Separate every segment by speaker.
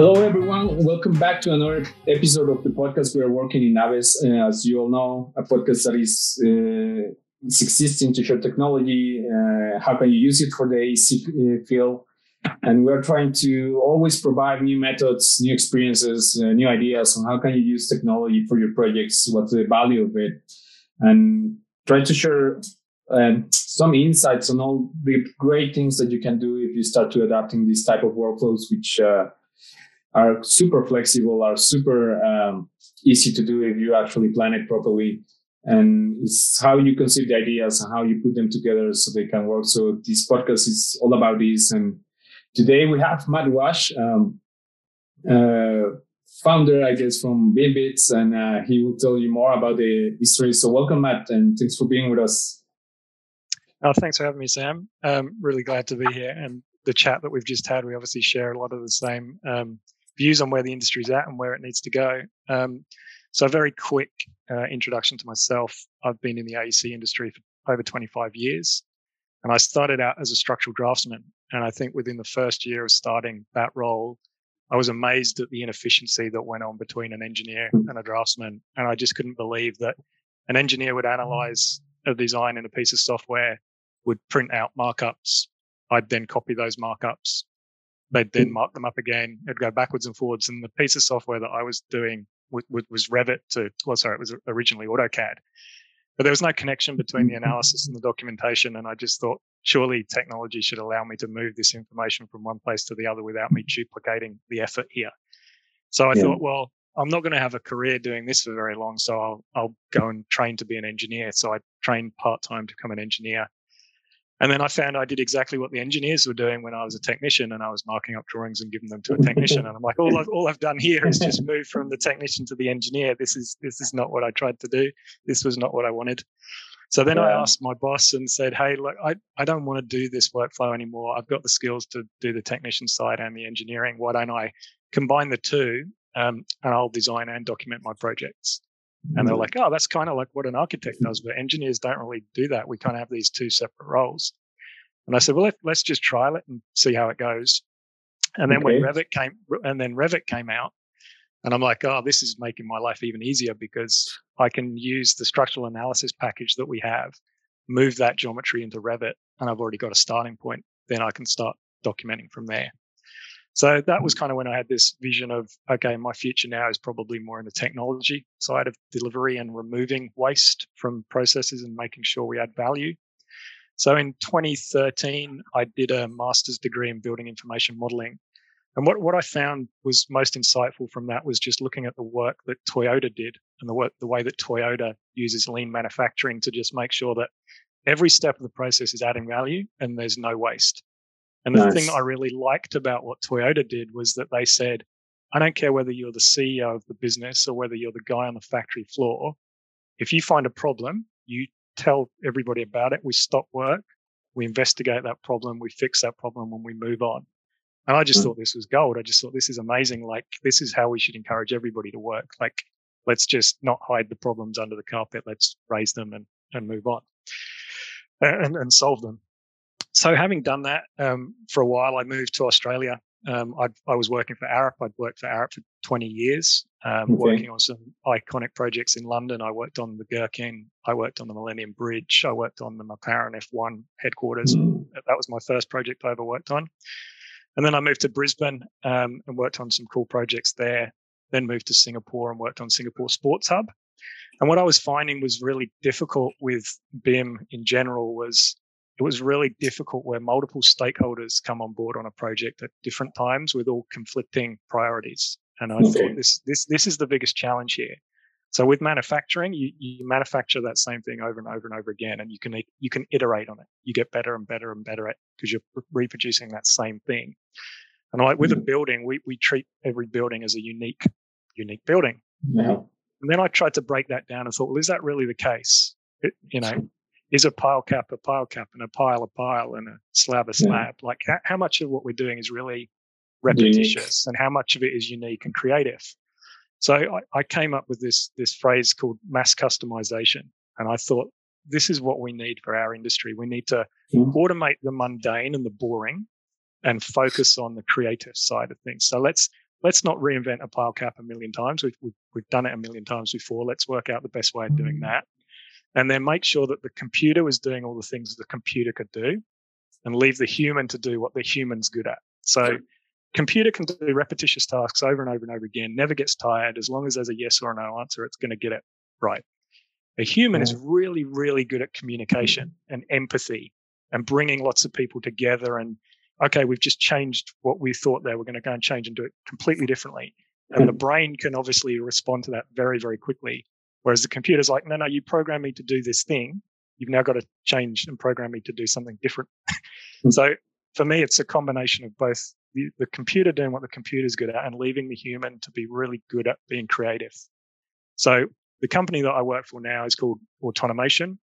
Speaker 1: Hello, everyone. Welcome back to another episode of the podcast. We are working in Aves, uh, as you all know, a podcast that is, uh, is existing to share technology. Uh, how can you use it for the AC uh, field? And we're trying to always provide new methods, new experiences, uh, new ideas on how can you use technology for your projects, what's the value of it, and try to share um, some insights on all the great things that you can do if you start to adapting these type of workflows, which uh, are super flexible, are super um, easy to do if you actually plan it properly. And it's how you conceive the ideas and how you put them together so they can work. So this podcast is all about this. And today we have Matt Wash, um, uh, founder, I guess, from BIMBeats, and uh, he will tell you more about the history. So welcome, Matt, and thanks for being with us.
Speaker 2: Oh, thanks for having me, Sam. Um, really glad to be here. And the chat that we've just had, we obviously share a lot of the same um, views on where the industry's at and where it needs to go. Um, so, a very quick uh, introduction to myself. I've been in the AEC industry for over 25 years, and I started out as a structural draftsman. And I think within the first year of starting that role, I was amazed at the inefficiency that went on between an engineer and a draftsman. And I just couldn't believe that an engineer would analyze a design in a piece of software, would print out markups. I'd then copy those markups, they'd then mm. mark them up again. It'd go backwards and forwards. And the piece of software that I was doing was, was Revit to, well, sorry, it was originally AutoCAD. But there was no connection between the mm-hmm. analysis and the documentation. And I just thought, surely technology should allow me to move this information from one place to the other without me duplicating the effort here. So I yeah. thought, well, I'm not going to have a career doing this for very long. So I'll, I'll go and train to be an engineer. So I trained part time to become an engineer. And then I found I did exactly what the engineers were doing when I was a technician and I was marking up drawings and giving them to a technician. And I'm like, all I've, all I've done here is just move from the technician to the engineer. This is, this is not what I tried to do. This was not what I wanted. So then. I asked my boss and said, Hey, look, I, I don't want to do this workflow anymore. I've got the skills to do the technician side and the engineering. Why don't I combine the two um, and I'll design and document my projects? And they're mm. like, oh, that's kind of like what an architect does, but engineers don't really do that. We kind of have these two separate roles. And I said, well, let, us just trial it and see how it goes. And then okay. when Revit came, and then Revit came out, and I'm like, oh, this is making my life even easier because I can use the structural analysis package that we have, move that geometry into Revit, and I've already got a starting point. Then I can start documenting from there. So that was mm. kind of when I had this vision of, okay, my future now is probably more in the technology side of delivery and removing waste from processes and making sure we add value. So in 2013, I did a master's degree in building information modeling. And what, what I found was most insightful from that was just looking at the work that Toyota did and the work, the way that Toyota uses lean manufacturing to just make sure that every step of the process is adding value and there's no waste. And the nice. thing I really liked about what Toyota did was that they said, I don't care whether you're the CEO of the business or whether you're the guy on the factory floor. If you find a problem, you tell everybody about it. We stop work, we investigate that problem, we fix that problem, and we move on. And I just mm. thought this was gold. I just thought this is amazing. Like this is how we should encourage everybody to work. Like let's just not hide the problems under the carpet. Let's raise them and and move on and and solve them so having done that um, for a while, I moved to Australia. Um, i was working for Arup. I'd worked for Arup for 20 years, um, okay. working on some iconic projects in London. I worked on the Gherkin. I worked on the Millennium Bridge. I worked on the McLaren F1 headquarters. Mm. That was my first project I ever worked on. And then I moved to Brisbane um, and worked on some cool projects there. Then moved to Singapore and worked on Singapore Sports Hub. And what I was finding was really difficult with BIM in general was it was really difficult where multiple stakeholders come on board on a project at different times with all conflicting priorities. And I okay. thought this this this is the biggest challenge here. So with manufacturing, you, you manufacture that same thing over and over and over again, and you can you can iterate on it. You get better and better and better at because you're reproducing that same thing. And like with a mm. building, we we treat every building as a unique unique building.
Speaker 1: Yeah.
Speaker 2: And then I tried to break that down and thought, well, is that really the case? It, you know, is a pile cap a pile cap and a pile a pile and a slab a slab? Yeah. Like how, how, much of what we're doing is really repetitious unique. and how much of it is unique and creative? So I, I came up with this this phrase called mass customization, and I thought this is what we need for our industry. We need to mm. automate the mundane and the boring, and focus on the creative side of things. So let's let's not reinvent a pile cap a million times. We've, we've, we've done it a million times before. Let's work out the best way of doing mm. that. And then make sure that the computer was doing all the things the computer could do and leave the human to do what the human's good at. So computer can do repetitious tasks over and over and over again, never gets tired. As long as there's a yes or a no answer, it's going to get it right. A human is really, really good at communication and empathy and bringing lots of people together and okay, we've just changed what we thought there. We're going to go and change and do it completely differently. And the brain can obviously respond to that very, very quickly. Whereas the computer's like, no, no, you program me to do this thing. You've now got to change and program me to do something different. Hmm. so for me, it's a combination of both the, the computer doing what the computer's good at and leaving the human to be really good at being creative. So the company that I work for now is called Autonimation.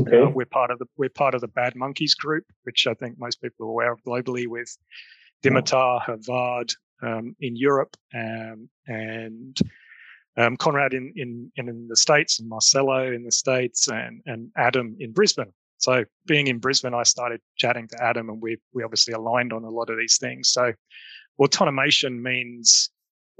Speaker 2: Okay. Uh, we're part of the we're part of the Bad Monkeys group, which I think most people are aware of globally, with Dimitar, Håvard um, in Europe, um, and um, Konrad in, in in the states, and Marcello in the states, and and Adam in Brisbane. So being in Brisbane, I started chatting to Adam, and we we obviously aligned on a lot of these things. So automation means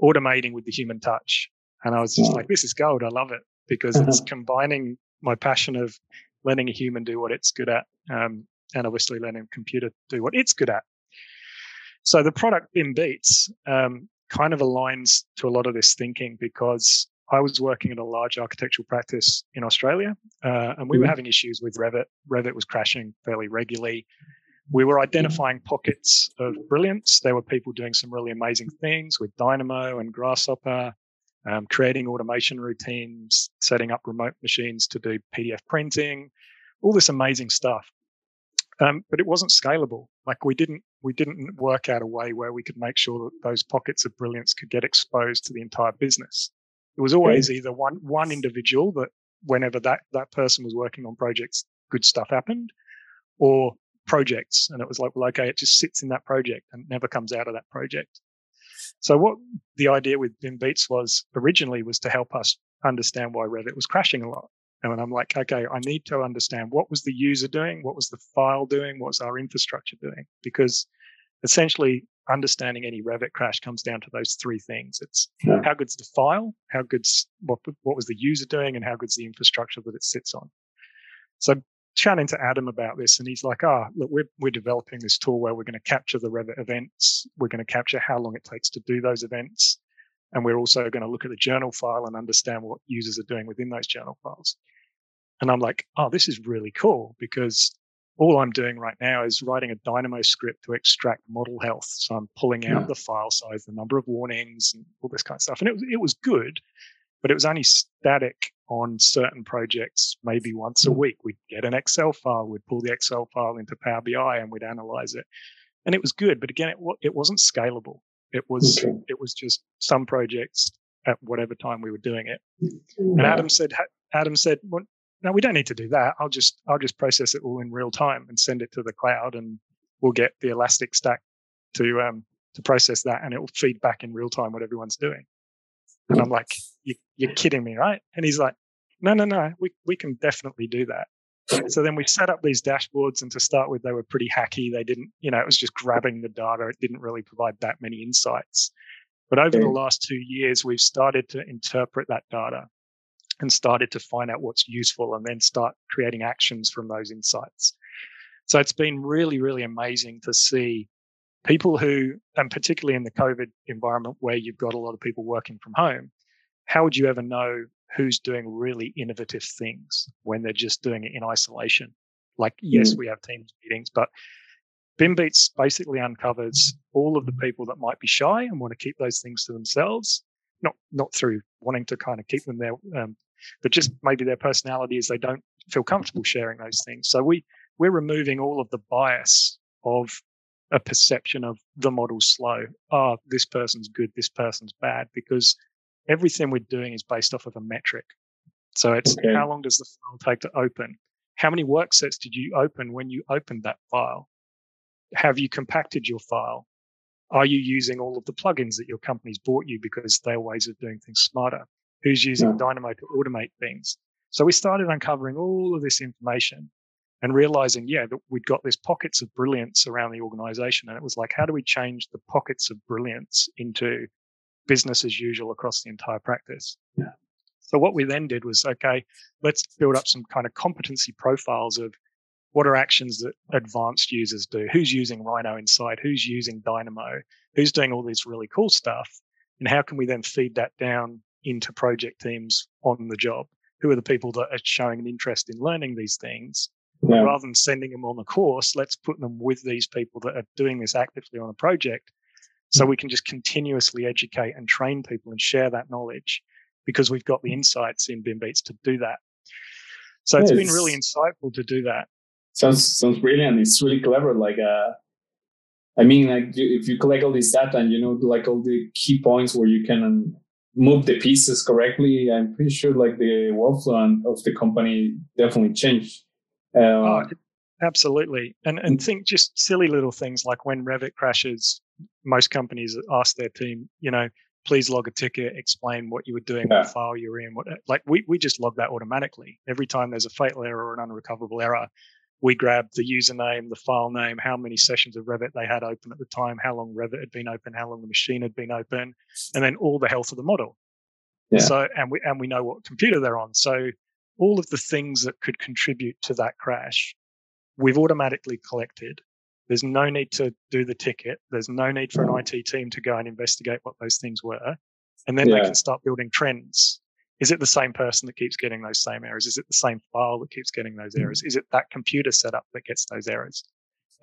Speaker 2: automating with the human touch, and I was just like, this is gold. I love it because it's combining my passion of letting a human do what it's good at, um, and obviously letting a computer do what it's good at. So the product BIM Beats um, kind of aligns to a lot of this thinking because I was working in a large architectural practice in Australia, uh, and we were mm-hmm. having issues with Revit. Revit was crashing fairly regularly. We were identifying pockets of brilliance. There were people doing some really amazing things with Dynamo and Grasshopper, um, creating automation routines, setting up remote machines to do PDF printing, all this amazing stuff. Um, but it wasn't scalable. Like we didn't we didn't work out a way where we could make sure that those pockets of brilliance could get exposed to the entire business. It was always either one one individual that whenever that that person was working on projects, good stuff happened, or projects, and it was like, well, okay, it just sits in that project and never comes out of that project. So what the idea with BIM Beats was originally was to help us understand why Revit was crashing a lot. And I'm like, okay, I need to understand what was the user doing, what was the file doing, what was our infrastructure doing, because essentially understanding any Revit crash comes down to those three things. It's yeah. how good's the file, how good's what what was the user doing, and how good's the infrastructure that it sits on. So chatting to Adam about this, and he's like, "Ah, oh, look, we're we're developing this tool where we're going to capture the Revit events. We're going to capture how long it takes to do those events, and we're also going to look at the journal file and understand what users are doing within those journal files." And I'm like, "Oh, this is really cool because." All I'm doing right now is writing a Dynamo script to extract model health. So I'm pulling out yeah. the file size, the number of warnings, and all this kind of stuff. And it was it was good, but it was only static on certain projects, maybe once a mm. week. We'd get an Excel file, we'd pull the Excel file into Power BI and we'd analyze it. And it was good, but again, it, it wasn't scalable. It was, okay. it was just some projects at whatever time we were doing it. Mm. And Adam said, Adam said, well, no, we don't need to do that. I'll just, I'll just process it all in real time and send it to the cloud and we'll get the elastic stack to, um, to process that and it will feed back in real time what everyone's doing. And I'm like, you, you're kidding me, right? And he's like, no, no, no, we, we can definitely do that. So then we set up these dashboards, and to start with, they were pretty hacky. They didn't, you know, it was just grabbing the data. It didn't really provide that many insights. But over the last two years, we've started to interpret that data and started to find out what's useful and then start creating actions from those insights. So it's been really, really amazing to see people who, and particularly in the COVID environment where you've got a lot of people working from home, how would you ever know who's doing really innovative things when they're just doing it in isolation? Like, yes, mm. we have Teams meetings, but BIMBeats basically uncovers all of the people that might be shy and want to keep those things to themselves, not not through wanting to kind of keep them there, um, but just maybe their personality is they don't feel comfortable sharing those things. So we we're removing all of the bias of a perception of the model slow. Oh, this person's good, this person's bad, because everything we're doing is based off of a metric. So it's okay. how long does the file take to open? How many work sets did you open when you opened that file? Have you compacted your file? Are you using all of the plugins that your company's bought you because they're ways of doing things smarter? Who's using yeah. Dynamo to automate things? So we started uncovering all of this information and realizing, yeah, that we'd got these pockets of brilliance around the organization. And it was like, how do we change the pockets of brilliance into business as usual across the entire practice.
Speaker 1: Yeah.
Speaker 2: So what we then did was, okay, let's build up some kind of competency profiles of what are actions that advanced users do? Who's using Rhino inside? Who's using Dynamo? Who's doing all this really cool stuff? And how can we then feed that down into project teams on the job? Who are the people that are showing an interest in learning these things? Yeah. Rather than sending them on the course, let's put them with these people that are doing this actively on a project so mm. we can just continuously educate and train people and share that knowledge because we've got the insights in BIMBeats to do that. So it's been really insightful to do that.
Speaker 1: Sounds sounds brilliant. It's really clever. Like uh I mean, like if you collect all this data and you know, like all the key points where you can move the pieces correctly, I'm pretty sure like the workflow of the company definitely changed. Uh, oh,
Speaker 2: absolutely. And and think just silly little things like when Revit crashes, most companies ask their team, you know, please log a ticket, explain what you were doing, yeah. what file you were in. What like we we just log that automatically every time there's a fatal error or an unrecoverable error we grabbed the username, the file name, how many sessions of Revit they had open at the time, how long Revit had been open, how long the machine had been open, and then all the health of the model. Yeah. So and we and we know what computer they're on. So all of the things that could contribute to that crash, we've automatically collected. There's no need to do the ticket. There's no need for an mm. IT team to go and investigate what those things were. And then yeah. they can start building trends is it the same person that keeps getting those same errors? Is it the same file that keeps getting those errors? Is it that computer setup that gets those errors?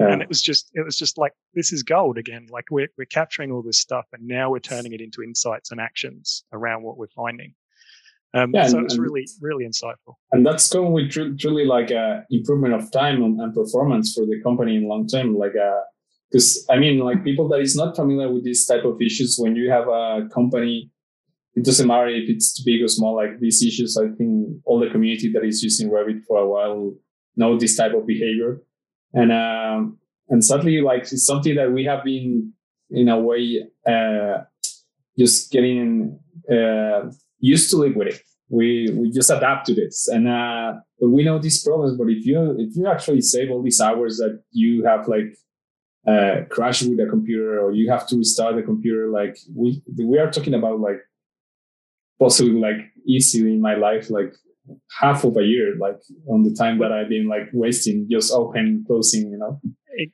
Speaker 2: Yeah. And it was just, it was just like, this is gold again. Like we're, we're capturing all this stuff and now we're turning it into insights and actions around what we're finding. Um, yeah, so and, it's really, really insightful.
Speaker 1: And that's going with tr- truly like a improvement of time and, and, performance for the company in long term. Like, because uh, I mean, like people that is not familiar with this type of issues, when you have a company it doesn't matter if it's big or small, like these issues, I think all the community that is using Revit for a while know this type of behavior. And, um, and sadly, like it's something that we have been in a way, uh, just getting, uh, used to live with it. We, we just adapt to this and, uh, but we know these problems, but if you, if you actually save all these hours that you have like, uh, crash with a computer or you have to restart the computer, like we, we are talking about like possibly like easily in my life like half of a year like on the time that i've been like wasting just open closing you know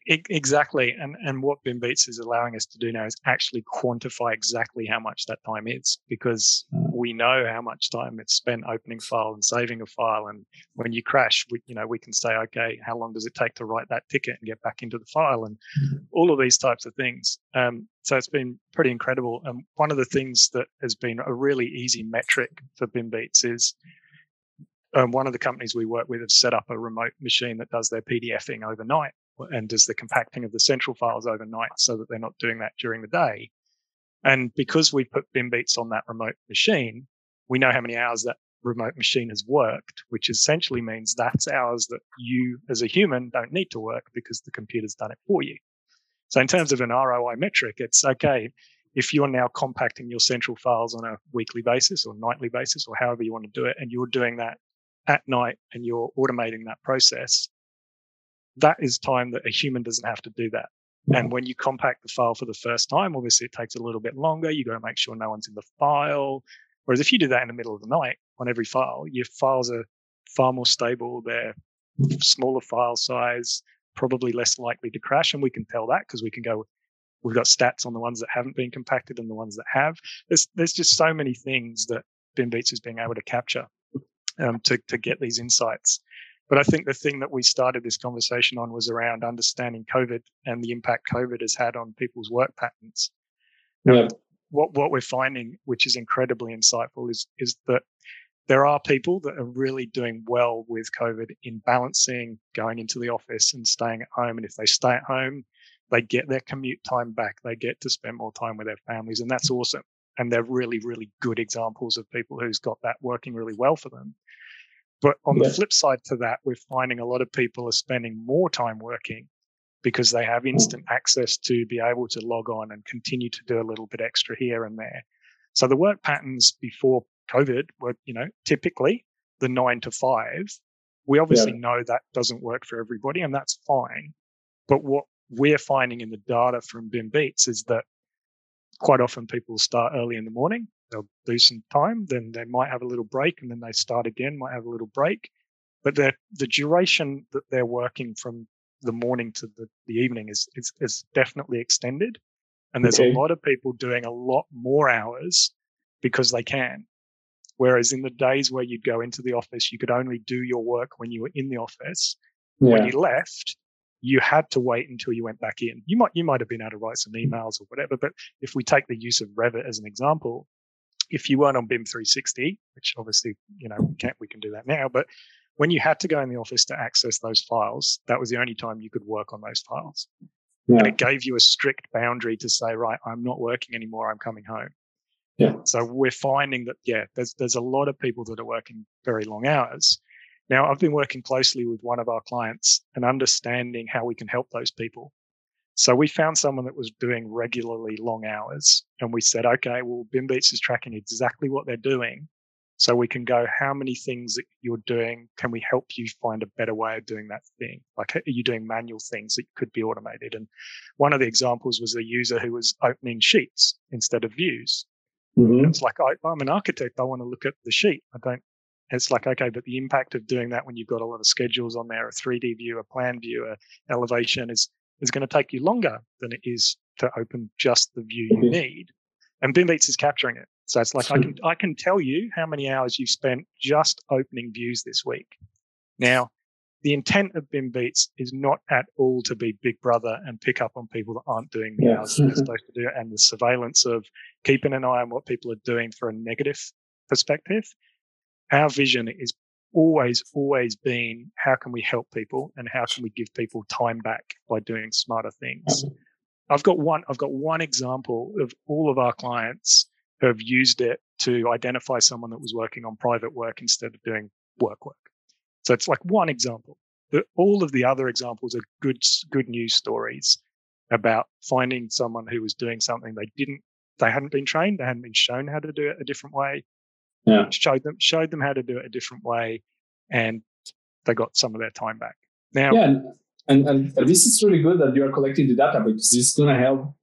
Speaker 2: exactly and and what BIMBeats is allowing us to do now is actually quantify exactly how much that time is because uh, we know how much time it's spent opening file and saving a file and when you crash we you know we can say okay how long does it take to write that ticket and get back into the file? and mm-hmm. all of these types of things. Um, so it's been pretty incredible and one of the things that has been a really easy metric for BIMBeats is um, one of the companies we work with have set up a remote machine that does their PDFing overnight and does the compacting of the central files overnight so that they're not doing that during the day. And because we put BIMBeats on that remote machine, we know how many hours that remote machine has worked, which essentially means that's hours that you as a human don't need to work because the computer's done it for you. So in terms of an ROI metric, it's okay if you're now compacting your central files on a weekly basis or nightly basis or however you want to do it, and you're doing that at night and you're automating that process, that is time that a human doesn't have to do that. And when you compact the file for the first time, obviously it takes a little bit longer. You got to make sure no one's in the file. Whereas if you do that in the middle of the night on every file, your files are far more stable. They're smaller file size, probably less likely to crash. And we can tell that because we can go, we've got stats on the ones that haven't been compacted and the ones that have. There's, there's just so many things that BIMBeats is being able to capture um, to, to get these insights. But I think the thing that we started this conversation on was around understanding COVID and the impact COVID has had on people's work patterns. Yeah. what what we're finding, which is incredibly insightful, is is that there are people that are really doing well with COVID in balancing going into the office and staying at home. And if they stay at home, they get their commute time back. They get to spend more time with their families, and that's awesome. And they're really, really good examples of people who's got that working really well for them. But on yeah. the flip side to that, we're finding a lot of people are spending more time working because they have instant mm. access to be able to log on and continue to do a little bit extra here and there. So the work patterns before COVID were, you know, typically the nine to five. We obviously yeah. know that doesn't work for everybody and that's fine. But what we're finding in the data from BIM Beats is that quite often people start early in the morning. They'll do some time, then they might have a little break, and then they start again, might have a little break. But the the duration that they're working from the morning to the, the evening is, is is definitely extended. And there's okay. a lot of people doing a lot more hours because they can. Whereas in the days where you'd go into the office, you could only do your work when you were in the office. Yeah. When you left, you had to wait until you went back in. You might you might have been able to write some mm-hmm. emails or whatever, but if we take the use of Revit as an example, if you weren't on BIM 360, which obviously you know we can we can do that now, but when you had to go in the office to access those files, that was the only time you could work on those files. Yeah. And it gave you a strict boundary to say, right, I'm not working anymore, I'm coming home.
Speaker 1: Yeah.
Speaker 2: So we're finding that yeah, there's there's a lot of people that are working very long hours. Now I've been working closely with one of our clients and understanding how we can help those people. So we found someone that was doing regularly long hours and we said, okay, well, BIMbeats is tracking exactly what they're doing. So we can go, how many things that you're doing? Can we help you find a better way of doing that thing? Like, are you doing manual things that could be automated? And one of the examples was a user who was opening sheets instead of views. Mm-hmm. It's like, I, I'm an architect. I want to look at the sheet. I don't, it's like, okay, but the impact of doing that when you've got a lot of schedules on there, a 3D view, a plan view, a elevation is, is going to take you longer than it is to open just the view you mm-hmm. need. And BIMbeats is capturing it. So it's like I can I can tell you how many hours you've spent just opening views this week. Now, the intent of BIMbeats is not at all to be big brother and pick up on people that aren't doing the yeah. hours they're mm-hmm. supposed to do, and the surveillance of keeping an eye on what people are doing for a negative perspective. Our vision is always, always been how can we help people and how can we give people time back by doing smarter things. Mm-hmm. I've got one, I've got one example of all of our clients who have used it to identify someone that was working on private work instead of doing work work. So it's like one example. But all of the other examples are good, good news stories about finding someone who was doing something they didn't, they hadn't been trained, they hadn't been shown how to do it a different way.
Speaker 1: Yeah.
Speaker 2: Showed them, showed them how to do it a different way, and they got some of their time back. Now,
Speaker 1: yeah, and, and, and this is really good that you are collecting the data because this is going to help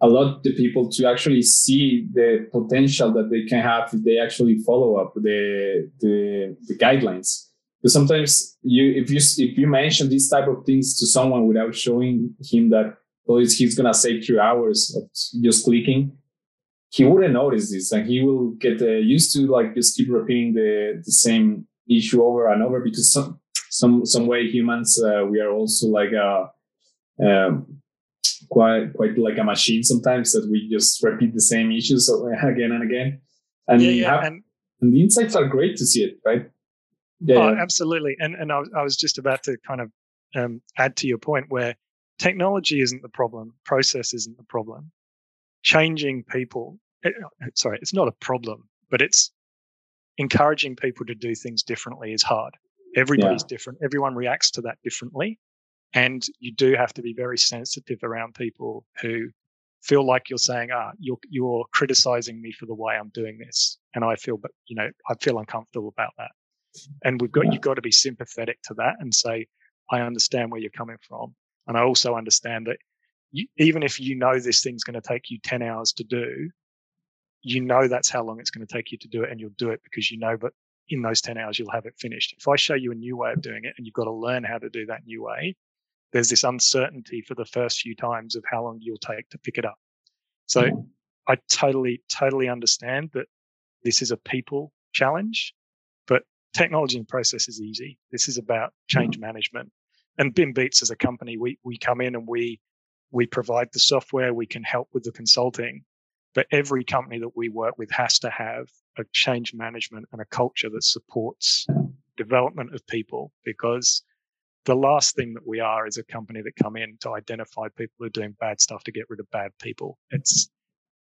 Speaker 1: a lot the people to actually see the potential that they can have if they actually follow up the the, the guidelines. Because sometimes you if you if you mention these type of things to someone without showing him that oh he's gonna save two hours of just clicking, he wouldn't notice this and he will get uh, used to like just keep repeating the the same issue over and over because some some some way humans uh, we are also like a um, quite quite like a machine sometimes that we just repeat the same issues again and again. And, yeah, yeah, have, and, and, the insights are great to see it, right?
Speaker 2: Yeah, oh, yeah. absolutely. And and I was, I was just about to kind of um, add to your point where technology isn't the problem, process isn't the problem. Changing people, it, eh, sorry, it's not a problem, but it's encouraging people to do things differently is hard. Everybody's yeah. different. Everyone reacts to that differently. And you do have to be very sensitive around people who feel like you're saying, ah, you're, you're criticizing me for the way I'm doing this. And I feel, but you know, I feel uncomfortable about that. And we've got, you've got to be sympathetic to that and say, I understand where you're coming from. And I also understand that you, even if you know this thing's going to take you 10 hours to do, you know that's how long it's going to take you to do it and you'll do it because you know, but in those 10 hours, you'll have it finished. If I show you a new way of doing it and you've got to learn how to do that new way, there's this uncertainty for the first few times of how long you'll take to pick it up. So mm-hmm. I totally, totally understand that this is a people challenge, but technology and process is easy. This is about change mm-hmm. management. And BIMbeats as a company, we we come in and we we provide the software, we can help with the consulting. But every company that we work with has to have a change management and a culture that supports development of people because the last thing that we are is a company that come in to identify people who are doing bad stuff to get rid of bad people. It's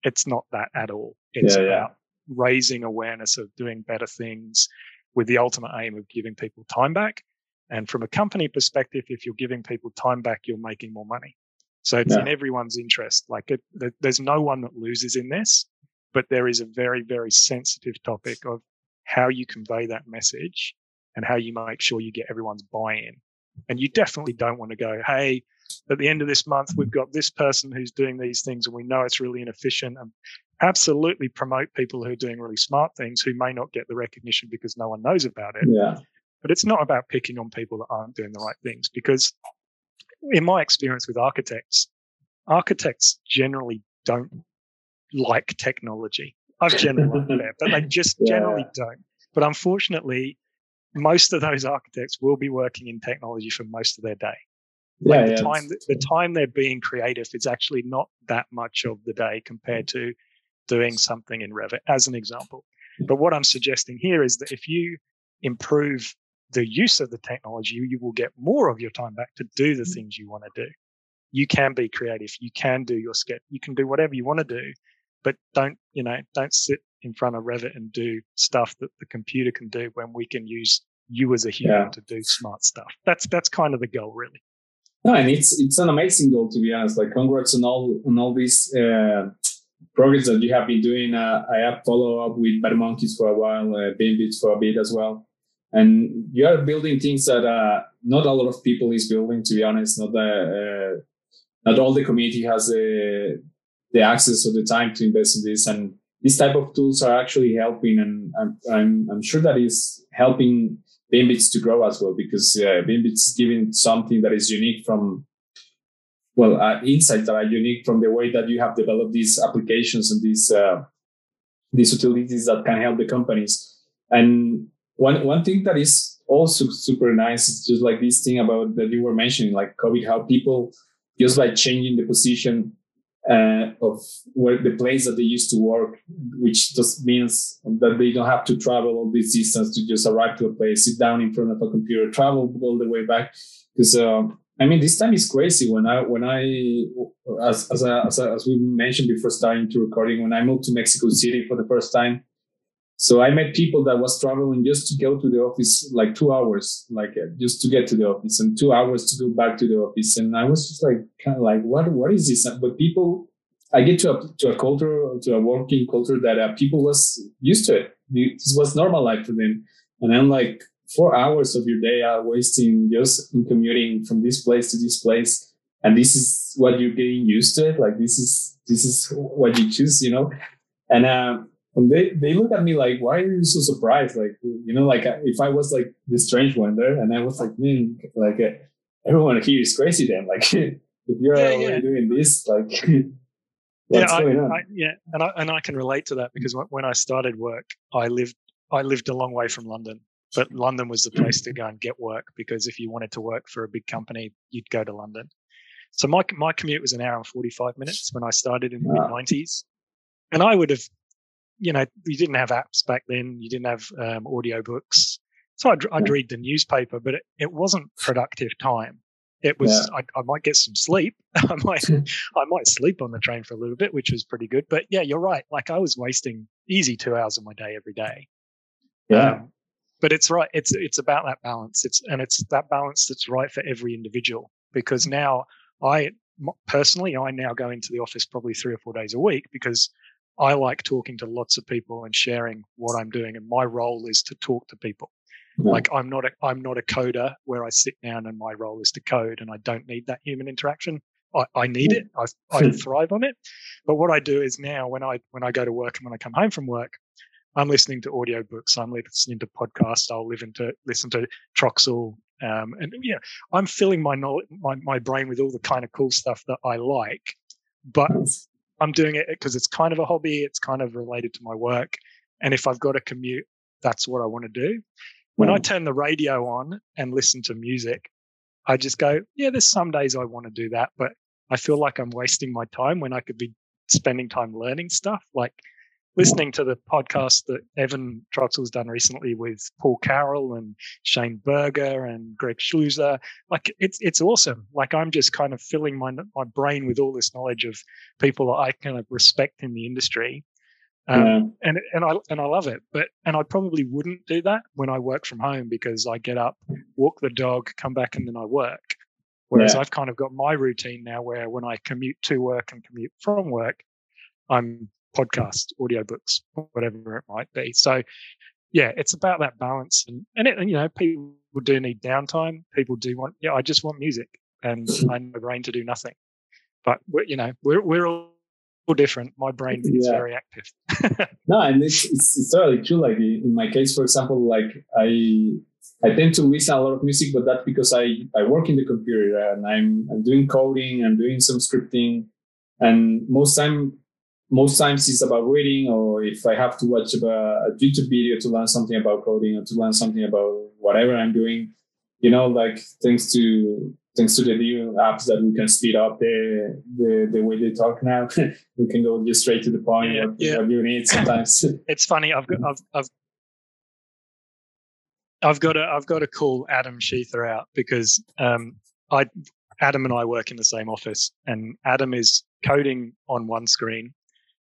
Speaker 2: it's not that at all. It's yeah, about yeah. raising awareness of doing better things with the ultimate aim of giving people time back. And from a company perspective, if you're giving people time back, you're making more money. So it's yeah. in everyone's interest. Like it, there's no one that loses in this, but there is a very, very sensitive topic of how you convey that message and how you make sure you get everyone's buy-in and you definitely don't want to go, hey, at the end of this month, we've got this person who's doing these things and we know it's really inefficient and absolutely promote people who are doing really smart things who may not get the recognition because no one knows about it.
Speaker 1: Yeah.
Speaker 2: But it's not about picking on people that aren't doing the right things because in my experience with architects, architects generally don't like technology. I've generally there, but they just yeah. generally don't. But unfortunately, most of those architects will be working in technology for most of their day. Like yeah, the yeah. time the time they're being creative is actually not that much of the day compared to doing something in Revit, as an example. But what I'm suggesting here is that if you improve the use of the technology, you will get more of your time back to do the things you want to do. You can be creative. You can do your sketch. You can do whatever you want to do, but don't, you know, don't sit in front of Revit and do stuff that the computer can do when we can use you as a human yeah. to do smart stuff. That's, that's kind of the goal, really.
Speaker 1: No, and it's it's an amazing goal to be honest. Like congrats on all on all these uh, progress that you have been doing. Uh, I have follow up with Bad Monkeys for a while, uh, Bits for a bit as well, and you are building things that uh, not a lot of people is building. To be honest, not the uh, not all the community has the the access or the time to invest in this, and these type of tools are actually helping, and I'm I'm, I'm sure that is helping BIMBITS to grow as well because uh, BIMBITS is giving something that is unique from well uh, insights that are unique from the way that you have developed these applications and these uh, these utilities that can help the companies. And one one thing that is also super nice is just like this thing about that you were mentioning, like COVID, how people just like changing the position uh, of where the place that they used to work, which just means that they don't have to travel all this distance to just arrive to a place, sit down in front of a computer, travel all the way back. Because um, I mean, this time is crazy. When I when I as as, a, as, a, as we mentioned before starting to recording, when I moved to Mexico City for the first time, so I met people that was traveling just to go to the office, like two hours, like uh, just to get to the office, and two hours to go back to the office. And I was just like, kind of like, what, what is this? But people, I get to a to a culture, to a working culture that uh, people was used to it. This was normal life for them. And I'm like, four hours of your day are wasting just in commuting from this place to this place, and this is what you're getting used to. It. Like this is this is what you choose, you know. And uh, and they, they look at me like, why are you so surprised? Like, you know, like if I was like the strange one there and I was like, man, like uh, everyone here is crazy then. Like if you're yeah, yeah. doing this, like,
Speaker 2: yeah, I, I, yeah. And I, and I can relate to that because when I started work, I lived, I lived a long way from London, but London was the place to go and get work because if you wanted to work for a big company, you'd go to London. So my, my commute was an hour and 45 minutes when I started in the mid 90s. And I would have you know, you didn't have apps back then. You didn't have um, audio books. So I'd, I'd read the newspaper, but it, it wasn't productive time. It was, yeah. I, I, might get some sleep. I might, I might sleep on the train for a little bit, which was pretty good. But yeah, you're right. Like I was wasting easy two hours of my day every day.
Speaker 1: Yeah. Um,
Speaker 2: but it's right. It's, it's about that balance. It's, and it's that balance that's right for every individual because now I personally, I now go into the office probably three or four days a week because I like talking to lots of people and sharing what I'm doing, and my role is to talk to people. Mm-hmm. Like I'm not a I'm not a coder where I sit down and my role is to code, and I don't need that human interaction. I, I need it. I, I thrive on it. But what I do is now when I when I go to work and when I come home from work, I'm listening to audiobooks. I'm listening to podcasts. I'll listen to listen to Troxel. Um, and yeah, I'm filling my knowledge, my, my brain with all the kind of cool stuff that I like. But I'm doing it because it's kind of a hobby. It's kind of related to my work. And if I've got a commute, that's what I want to do. When mm. I turn the radio on and listen to music, I just go, yeah, there's some days I want to do that, but I feel like I'm wasting my time when I could be spending time learning stuff. Like listening to the podcast that Evan Troxel's done recently with Paul Carroll and Shane Burger and Greg Schleusner. Like it's it's awesome. Like I'm just kind of filling my my brain with all this knowledge of people that I kind of respect in the industry. Um, yeah. and and I and I love it, but and I probably wouldn't do that when I work from home because I get up, walk the dog, come back, and then I work. Whereas yeah. I've kind of got my routine now, where when I commute to work and commute from work, I'm podcasts, audiobooks, whatever it might be. So yeah, it's about that balance and, and, it, and, you know, people do need downtime. People do want, yeah, I just want music. and I need my brain to do nothing. But we're, you know, we're we're all different. My brain is yeah. very active.
Speaker 1: no, and it's, it's, it's totally true. Like in my case, for example, like I I tend to listen a lot of music, but that's because I, I work in the computer and I'm, I'm doing coding, I'm doing some scripting, and most time most times it's about reading, or if I have to watch a, a YouTube video to learn something about coding or to learn something about whatever I'm doing, you know, like thanks to thanks to the new apps that we can speed up the the, the way they talk now, we can go just straight to the point. Yeah, what, yeah. what you need sometimes.
Speaker 2: it's funny. I've got I've, I've I've got to I've got to call Adam Sheather out because um, I Adam and I work in the same office, and Adam is coding on one screen,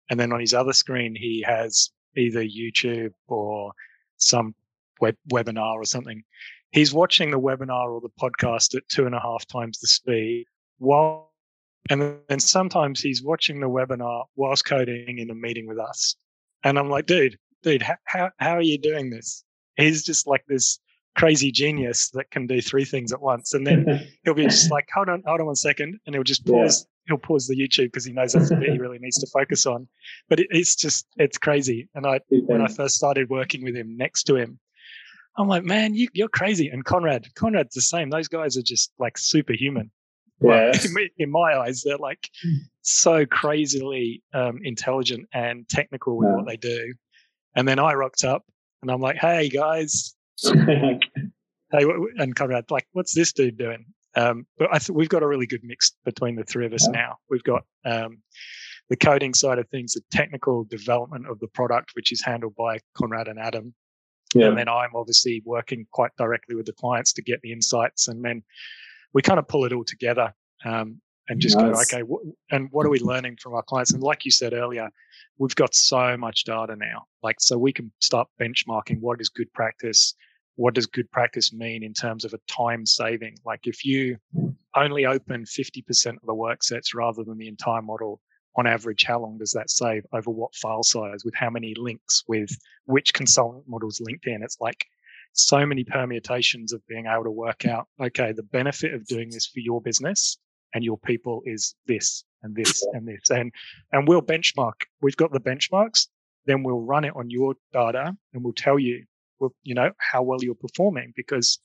Speaker 2: and then on his other screen he has either YouTube or some web, webinar or something. He's watching the webinar or the podcast at two and a half times the speed, while and then sometimes he's watching the webinar whilst coding in a meeting with us, and I'm like, dude, dude, how how are you doing this? he's just like this crazy genius that can do three things at once. And then he'll be just like, hold on, hold on one second. And he'll just pause. He'll pause the YouTube because he knows that's the bit he really needs to focus on. But it, it's just, it's crazy. And I, when I first started working with him next to him, I'm like, man, you, you're crazy. And Konrad, Konrad's the same. Those guys are just like superhuman. Yeah. Like, in, my eyes, they're like so crazily um, intelligent and technical with yeah. what they do. And then I rocked up and I'm like, hey guys, hey, and Konrad, like, what's this dude doing? Um, but I think we've got a really good mix between the three of us yeah. now. We've got um, the coding side of things, the technical development of the product, which is handled by Konrad and Adam. Yeah. And then I'm obviously working quite directly with the clients to get the insights. And then we kind of pull it all together um, and just nice. go, okay, and what are we learning from our clients? And like you said earlier, we've got so much data now. Like, so we can start benchmarking what is good practice. What does good practice mean in terms of a time saving? Like, if you only open 50% of the work sets rather than the entire model, on average, how long does that save? Over what file size? With how many links? With which consultant models linked in? It's like so many permutations of being able to work out, okay, the benefit of doing this for your business and your people is this and this and this. And and we'll benchmark. We've got the benchmarks then we'll run it on your data and we'll tell you you know how well you're performing because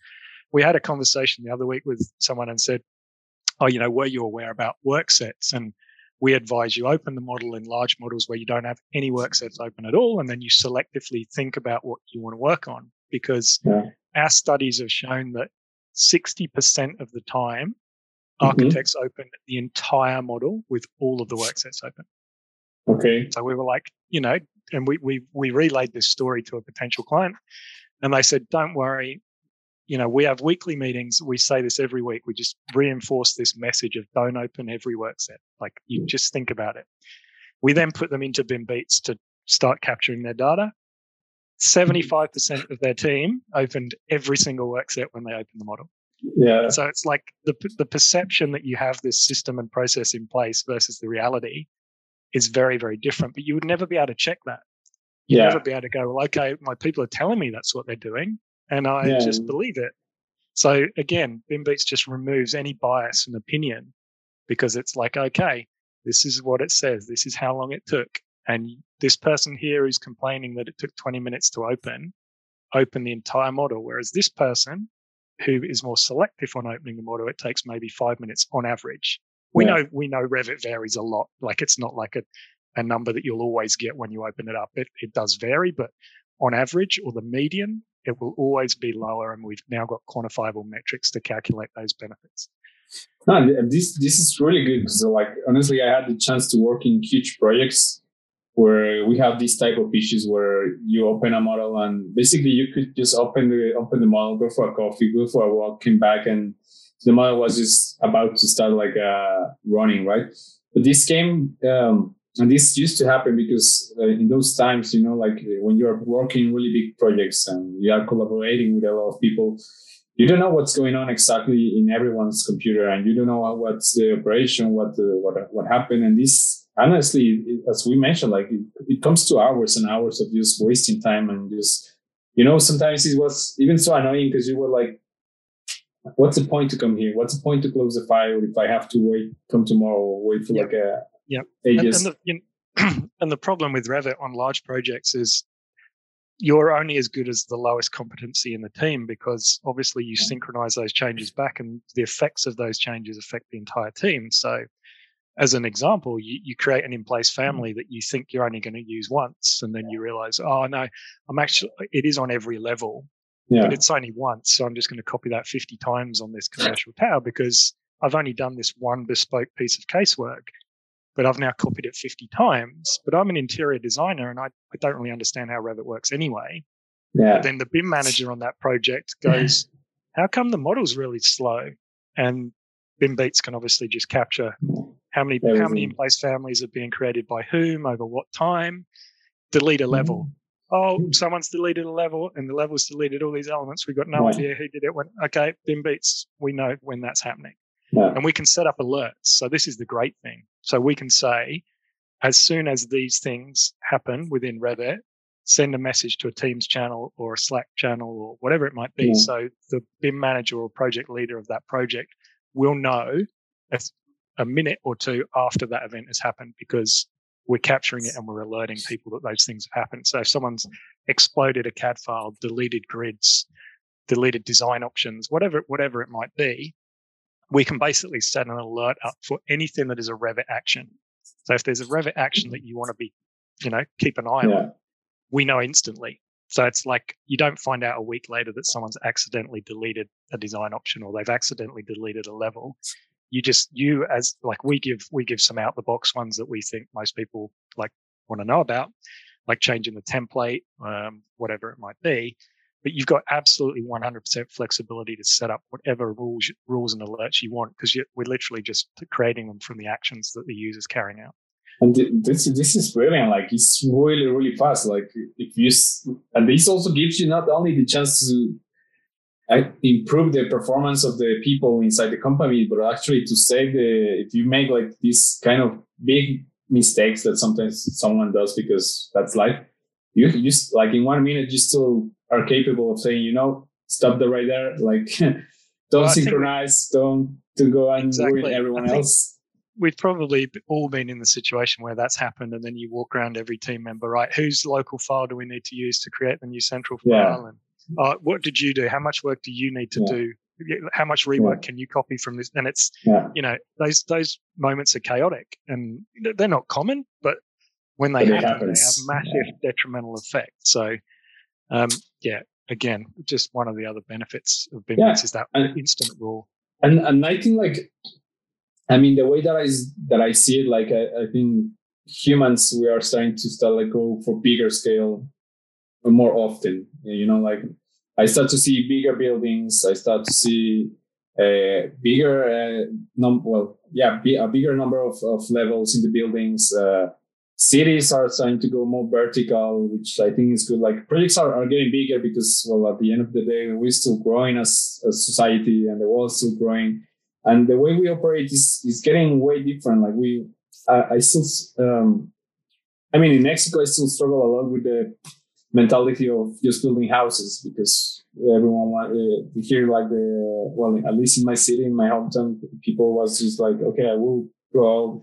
Speaker 2: we had a conversation the other week with someone and said oh you know were you aware about work sets and we advise you open the model in large models where you don't have any work sets open at all and then you selectively think about what you want to work on because yeah. our studies have shown that 60% of the time Mm-hmm. architects mm-hmm. open the entire model with all of the work sets open.
Speaker 1: Okay.
Speaker 2: So we were like, you know, and we we we relayed this story to a potential client, and they said, "Don't worry, you know, we have weekly meetings. We say this every week. We just reinforce this message of don't open every work set. Like you mm. just think about it. We then put them into BIM Beats to start capturing their data. Mm-hmm. 75% of their team opened every single work set when they opened the model.
Speaker 1: Yeah.
Speaker 2: So it's like the the perception that you have this system and process in place versus the reality is very very different. But you would never be able to check that. You'd yeah. never be able to go, well, okay, my people are telling me that's what they're doing, and I yeah. just believe it. So again, BIMBeats just removes any bias and opinion because it's like, okay, this is what it says. This is how long it took. And this person here is complaining that it took 20 minutes to open, open the entire model. Whereas this person who is more selective on opening the model, it takes maybe five minutes on average. We yeah. know we know Revit varies a lot. Like it's not like a, a number that you'll always get when you open it up. It it does vary, but on average or the median, it will always be lower. And we've now got quantifiable metrics to calculate those benefits.
Speaker 1: No, this this is really good because uh, like honestly, I had the chance to work in huge projects where we have these type of issues where you open a model and basically you could just open the open the model, go for a coffee, go for a walk, come back, and the model was just about to start like uh, running, right? But this came um, and this used to happen because uh, in those times, you know, like when you're working really big projects and you are collaborating with a lot of people, you don't know what's going on exactly in everyone's computer, and you don't know what's the operation, what the, what what happened, and this honestly, as we mentioned, like it, it, comes to hours and hours of just wasting time and just, you know, sometimes it was even so annoying because you were like, what's the point to come here? What's the point to close the file if I have to wait, come tomorrow, or wait for
Speaker 2: Yep.
Speaker 1: like a
Speaker 2: Yep.
Speaker 1: ages?
Speaker 2: And, and, the, you know, and the problem with Revit on large projects is you're only as good as the lowest competency in the team because obviously you synchronize those changes back and the effects of those changes affect the entire team. So, as an example, you, you create an in place hmm. family that you think you're only going to use once, and then you realize, oh no, I'm actually, it is on every level,
Speaker 1: yeah,
Speaker 2: but it's only once. So I'm just going to copy that 50 times on this commercial tower because I've only done this one bespoke piece of casework, but I've now copied it 50 times. But I'm an interior designer and I, I don't really understand how Revit works anyway.
Speaker 1: yeah,
Speaker 2: But then the BIM manager on that project goes, How come the model's really slow? And BIM Beats can obviously just capture how many how many in place families are being created by whom over what time, delete a level. Oh, hmm. someone's deleted a level and the level's deleted all these elements. We've got no
Speaker 1: Right.
Speaker 2: idea who did it. When okay, BIM Beats, we know when that's happening and we can set up alerts. So this is the great thing. So we can say, as soon as these things happen within Revit, send a message to a Teams channel or a Slack channel or whatever it might be.
Speaker 1: Yeah.
Speaker 2: So the BIM manager or project leader of that project will know a minute or two after that event has happened because we're capturing it and we're alerting people that those things have happened. So if someone's exploded a CAD file, deleted grids, deleted design options, whatever whatever it might be, we can basically set an alert up for anything that is a Revit action. So if there's a Revit action that you want to be, you know, keep an eye
Speaker 1: yeah,
Speaker 2: on, we know instantly. So it's like you don't find out a week later that someone's accidentally deleted a design option or they've accidentally deleted a level. You just you as like we give we give some out the box ones that we think most people like want to know about, like changing the template, um, whatever it might be. But you've got absolutely 100% flexibility to set up whatever rules rules and alerts you want because we're literally just creating them from the actions that the user's carrying out.
Speaker 1: and this this is brilliant. Like it's really really fast. Like if you and this also gives you not only the chance to improve the performance of the people inside the company, but actually to save the if you make like these kind of big mistakes that sometimes someone does because that's life. You just like in one minute you still are capable of saying you know stop the right there like don't
Speaker 2: Well, think-
Speaker 1: synchronize don't to go and
Speaker 2: Exactly.
Speaker 1: ruin everyone
Speaker 2: I
Speaker 1: else.
Speaker 2: we've probably all been in the situation where that's happened, and then you walk around every team member, right? Whose local file do we need to use to create the new central
Speaker 1: Yeah.
Speaker 2: file? And uh, what did you do? How much work do you need to
Speaker 1: Yeah.
Speaker 2: do? How much rework can you copy from this? And it's
Speaker 1: Yeah.
Speaker 2: you know those those moments are chaotic, and they're not common, but when they
Speaker 1: But
Speaker 2: happen, they have massive detrimental effect. So, um, yeah, again, just one of the other benefits of BIM
Speaker 1: Yeah,
Speaker 2: is that
Speaker 1: and-
Speaker 2: instant rule.
Speaker 1: and and I think like I mean the way that I that I see it like I, I think humans we are starting to start like go for bigger scale more often you know like I start to see bigger buildings I start to see a bigger uh, num- well yeah bi- a bigger number of, of levels in the buildings uh, cities are starting to go more vertical which I think is good like projects are, are getting bigger because well at the end of the day we're still growing as a society and the world's still growing. And the way we operate is, is getting way different like we I, I still um i mean in mexico i still struggle a lot with the mentality of just building houses because everyone uh, here like the well at least in my city in my hometown people was just like okay i will grow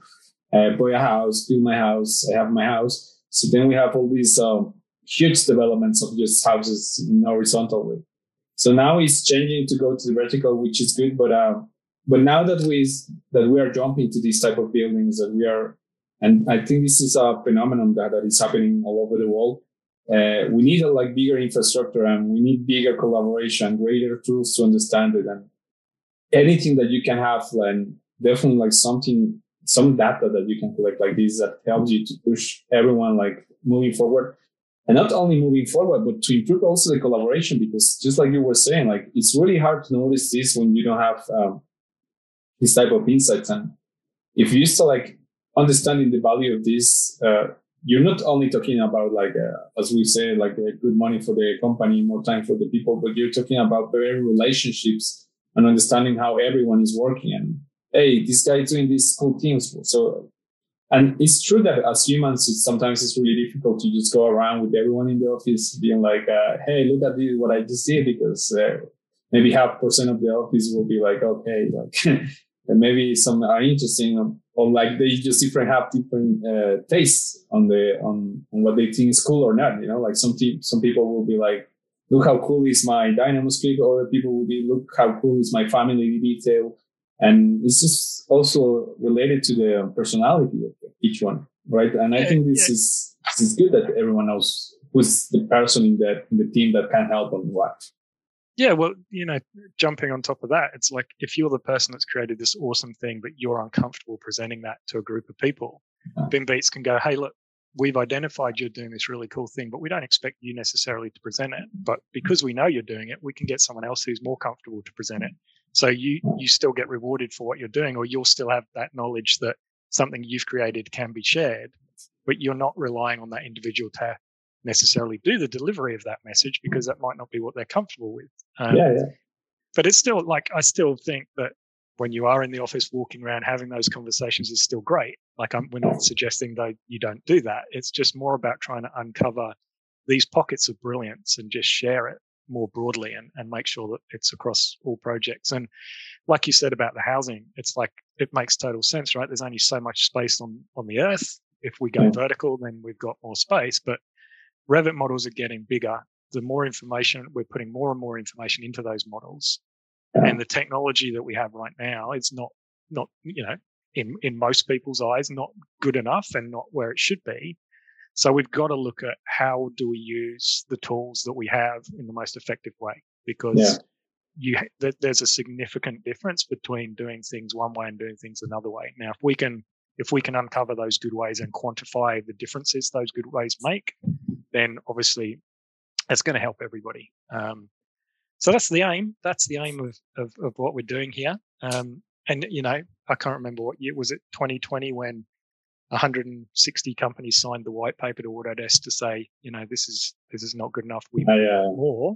Speaker 1: uh, buy a house build my house i have my house. So then we have all these um, huge developments of just houses in horizontal way. So now it's changing to go to the vertical which is good but um but now that we that we are jumping to these type of buildings that we are and i think this is a phenomenon that, that is happening all over the world uh, we need a like bigger infrastructure and we need bigger collaboration greater tools to understand it. And anything that you can have and definitely like something some data that you can collect like this that helps you to push everyone like moving forward. And not only moving forward but to improve also the collaboration because just like you were saying like it's really hard to notice this when you don't have um, this type of insights. And if you still like understanding the value of this uh, you're not only talking about like uh, as we say like uh, good money for the company more time for the people but you're talking about very relationships and understanding how everyone is working and hey this guy doing these cool things. So and it's true that as humans it's, sometimes it's really difficult to just go around with everyone in the office being like uh, hey look at this what i just did because uh, maybe half percent of the office will be like, okay, like, and maybe some are interesting or like they just different have different uh, tastes on the on, on what they think is cool or not. You know, like some te- some people will be like, look how cool is my Dynamo script. Other people will be, look how cool is my family detail. And it's just also related to the personality of each one, right? And I think this is this is good that everyone knows who's the person in that in the team that can help and what.
Speaker 2: Yeah, well, you know, jumping on top of that, it's like if you're the person that's created this awesome thing, but you're uncomfortable presenting that to a group of people, uh. then Beats can go, hey, look, we've identified you're doing this really cool thing, but we don't expect you necessarily to present it. Mm-hmm. But because we know you're doing it, we can get someone else who's more comfortable to present it. So you mm. you still get rewarded for what you're doing, or you'll still have that knowledge that something you've created can be shared, but you're not relying on that individual to necessarily do the delivery of that message because that might not be what they're comfortable with.
Speaker 1: Um, yeah, yeah.
Speaker 2: But it's still like I still think that when you are in the office walking around having those conversations is still great. Like I'm, we're not suggesting that you don't do that. It's just more about trying to uncover these pockets of brilliance and just share it more broadly and, and make sure that it's across all projects. And like you said about the housing, it's like it makes total sense, right? There's only so much space on on the earth. If we go yeah. vertical, then we've got more space. But Revit models are getting bigger. The more information, we're putting more and more information into those models. Yeah. And the technology that we have right now is not, not, you know, in, in most people's eyes, not good enough and not where it should be. So we've got to look at how do we use the tools that we have in the most effective way because yeah. you there's a significant difference between doing things one way and doing things another way. Now, if we can if we can uncover those good ways and quantify the differences those good ways make, then obviously it's going to help everybody. Um, so that's the aim. That's the aim of, of, of what we're doing here. Um, and, you know, I can't remember what year was it 2020 when 160 companies signed the white paper to Autodesk to say, you know, this is this is not good enough. We need uh, more.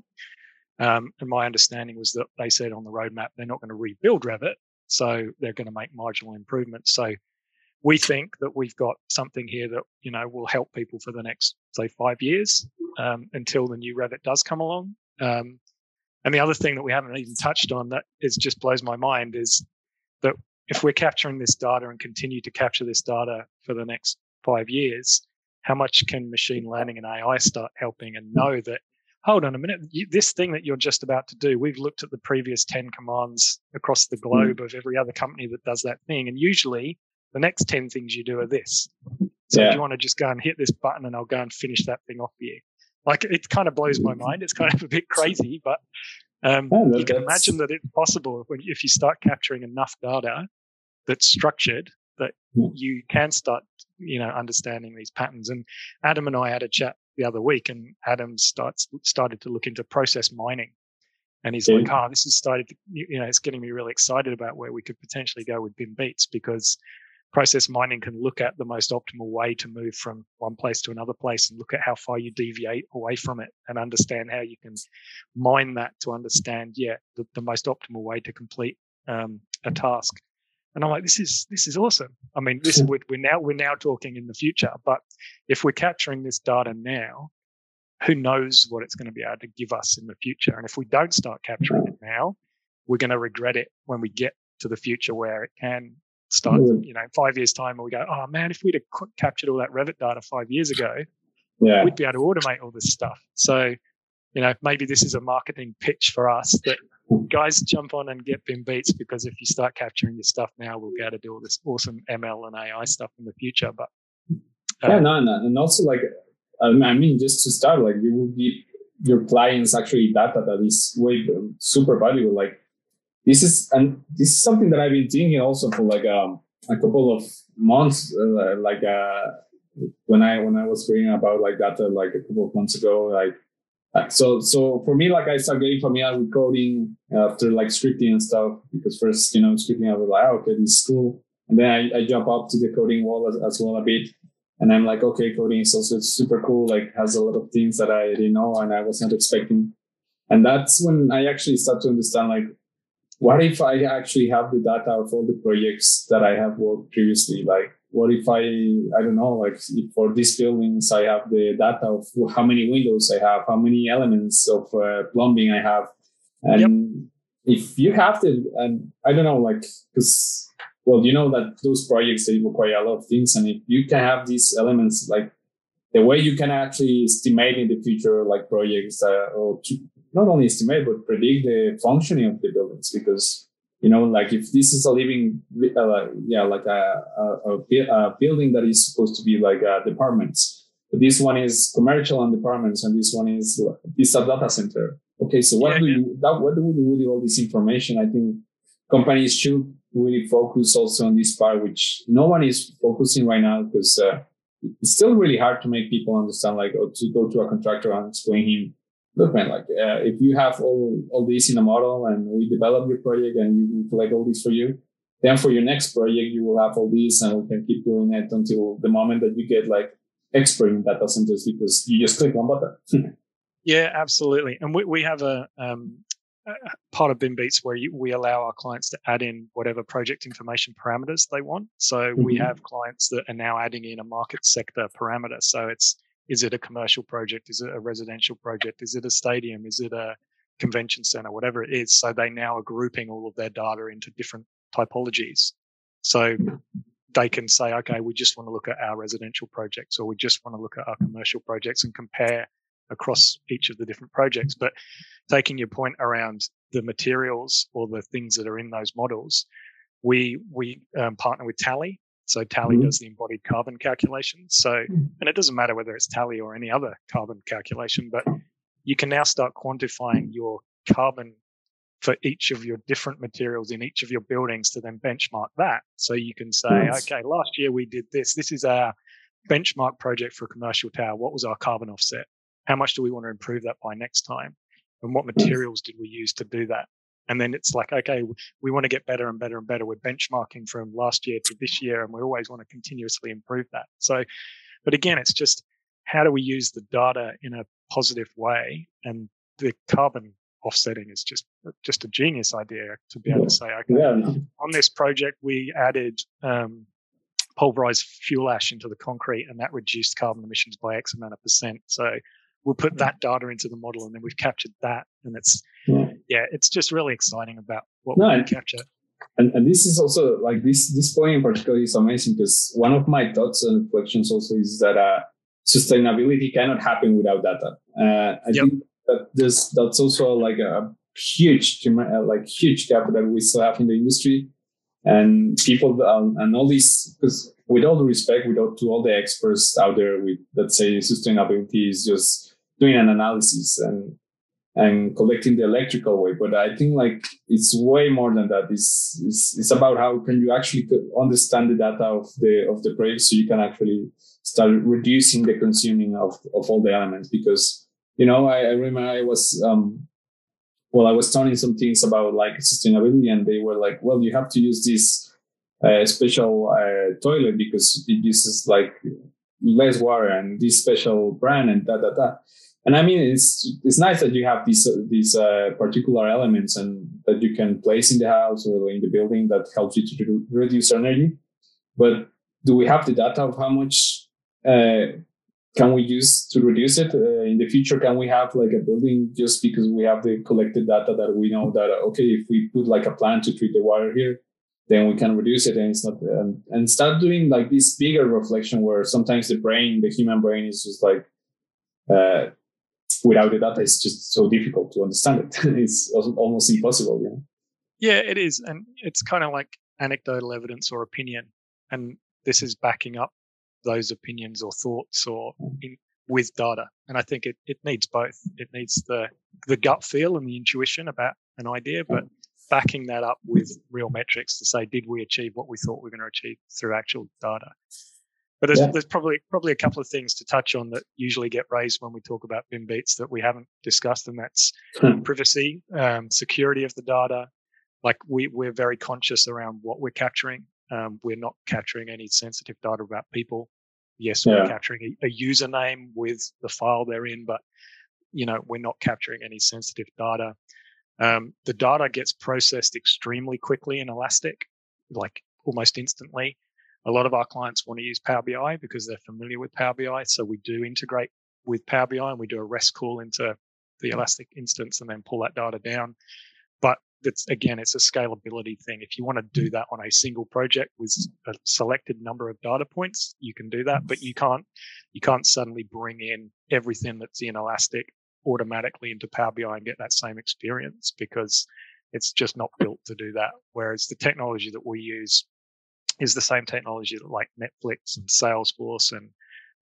Speaker 2: Um, and my understanding was that they said on the roadmap they're not going to rebuild Revit, so they're going to make marginal improvements. So we think that we've got something here that you know will help people for the next say five years um, until the new Revit does come along. Um, and the other thing that we haven't even touched on that is just blows my mind is that if we're capturing this data and continue to capture this data for the next five years, how much can machine learning and AI start helping and know that hold on a minute, this thing that you're just about to do, we've looked at the previous 10 commands across the hmm. globe of every other company that does that thing. And usually the next 10 things you do are this. So yeah. do you want to just go and hit this button and I'll go and finish that thing off for you? Like it kind of blows my mind. It's kind of a bit crazy, but um, yeah, you can imagine that it's possible when, if you start capturing enough data that's structured that you can start, you know, understanding these patterns. And Adam and I had a chat the other week, and Adam starts started to look into process mining. And he's yeah. like, "Oh, this has started. To, you know, it's getting me really excited about where we could potentially go with BIM Beats because process mining can look at the most optimal way to move from one place to another place and look at how far you deviate away from it and understand how you can mine that to understand, yeah, the, the most optimal way to complete um, a task. And I'm like, this is this is awesome. I mean, this we're, we're now we're now talking in the future, but if we're capturing this data now, who knows what it's going to be able to give us in the future? And if we don't start capturing it now, we're going to regret it when we get to the future where it can start, you know, five years time, and we go, oh man, if we'd have captured all that Revit data five years ago, yeah. we'd be able to automate all this stuff. So, you know, maybe this is a marketing pitch for us that guys jump on and get BIM Beats because if you start capturing your stuff now, we'll be able to do all this awesome ML and AI stuff in the future. But
Speaker 1: uh, yeah, no, no, and also like, I mean, just to start, like you will give your clients actually data that is way super valuable. Like this is and this is something that I've been thinking also for like um, a couple of months, uh, like uh, when I when I was reading about like that uh, like a couple of months ago, like. Uh, so, so for me, like I started getting familiar with coding after like scripting and stuff. Because first, you know, scripting, I was like, oh, okay, this is cool. And then I, I jump up to the coding wall as, as well a bit. And I'm like, okay, coding is also super cool. Like has a lot of things that I didn't know and I was not expecting. And that's when I actually start to understand like what if I actually have the data of all the projects that I have worked previously? Like, what if I, I don't know, like for these buildings, I have the data of how many windows I have, how many elements of uh, plumbing I have, And yep. if you have to, and I don't know, like, because, well, you know that those projects, they require a lot of things. And if you can have these elements, like the way you can actually estimate in the future, like projects, uh, or not only estimate, but predict the functioning of the buildings, because you know, like if this is a living, uh, yeah, like a, a, a, building that is supposed to be like uh, departments, but this one is commercial and departments, and this one is this a data center. Okay, so what yeah, do you that, what do we do with all this information? I think companies should really focus also on this part, which no one is focusing right now because uh, it's still really hard to make people understand, like, or to go to a contractor and explain him look, man, like uh, if you have all, all this in a model and we develop your project and you collect all these for you, then for your next project, you will have all these and we can keep doing it until the moment that you get like expert in data centers because you just click one button.
Speaker 2: yeah, absolutely. And we, we have a, um, part of BIMbeats where you, we allow our clients to add in whatever project information parameters they want. So mm-hmm. we have clients that are now adding in a market sector parameter. So it's is it a commercial project? Is it a residential project? Is it a stadium? Is it a convention center? Whatever it is. So they now are grouping all of their data into different typologies. So they can say, okay, we just want to look at our residential projects or we just want to look at our commercial projects and compare across each of the different projects. But taking your point around the materials or the things that are in those models, we we um, partner with Tally, so Tally mm-hmm. does the embodied carbon calculation. So, hmm. and it doesn't matter whether it's Tally or any other carbon calculation, but you can now start quantifying your carbon for each of your different materials in each of your buildings to then benchmark that. So you can say, yes. okay, last year we did this. This is our benchmark project for a commercial tower. What was our carbon offset? How much do we want to improve that by next time? And what materials did we use to do that? And then it's like, okay, we want to get better and better and better. We're benchmarking from last year to this year, and we always want to continuously improve that. So, but again, it's just how do we use the data in a positive way? And the carbon offsetting is just uh, just a genius idea to be able to say, okay, yeah. on this project we added um, pulverized fuel ash into the concrete, and that reduced carbon emissions by X amount of percent. So we'll put hmm. that data into the model, and then we've captured that, and it's yeah, yeah it's just really exciting about what no, we can capture.
Speaker 1: And, and this is also like this this point in particular is amazing because one of my thoughts and reflections also is that uh, sustainability cannot happen without data. Uh, I yep. think that there's that's also like a huge uh, like huge gap that we still have in the industry and people um, and all these because with all the respect with all, to all the experts out there with let's say sustainability is just doing an analysis and and collecting the electrical way. But I think like it's way more than that. It's, it's, it's about how can you actually understand the data of the of the project so you can actually start reducing the consuming of, of all the elements because you know I, I remember I was um well I was telling some things about like sustainability and they were like well you have to use this uh, special uh, toilet because it uses like less water and this special brand and da da da and I mean, it's it's nice that you have these uh, these uh, particular elements and that you can place in the house or in the building that helps you to re- reduce energy. But do we have the data of how much uh, can we use to reduce it uh, in the future? Can we have like a building just because we have the collected data that we know that okay, if we put like a plan to treat the water here, then we can reduce it and it's not um, and start doing like this bigger reflection where sometimes the brain, the human brain, is just like uh, without the data, it's just so difficult to understand it. it's almost impossible. You know?
Speaker 2: Yeah, it is, and it's kind of like anecdotal evidence or opinion, and this is backing up those opinions or thoughts or hmm. in, with data. And I think it, it needs both. It needs the the gut feel and the intuition about an idea, hmm. but backing that up with real metrics to say, did we achieve what we thought we were going to achieve through actual data? But there's, yeah. there's probably probably a couple of things to touch on that usually get raised when we talk about BIMbeats that we haven't discussed, and that's hmm. privacy, um, security of the data. Like we we're very conscious around what we're capturing. Um, we're not capturing any sensitive data about people. Yes, yeah. we're capturing a, a username with the file they're in, but you know we're not capturing any sensitive data. Um, the data gets processed extremely quickly in Elastic, like almost instantly. A lot of our clients want to use Power BI because they're familiar with Power BI. So we do integrate with Power BI and we do a REST call into the Elastic instance and then pull that data down. But it's again, it's a scalability thing. If you want to do mm-hmm. that on a single project with a selected number of data points, you can do that. But you can't you can't suddenly bring in everything that's in Elastic automatically into Power BI and get that same experience because it's just not built to do that. Whereas the technology that we use is the same technology that like Netflix and Salesforce and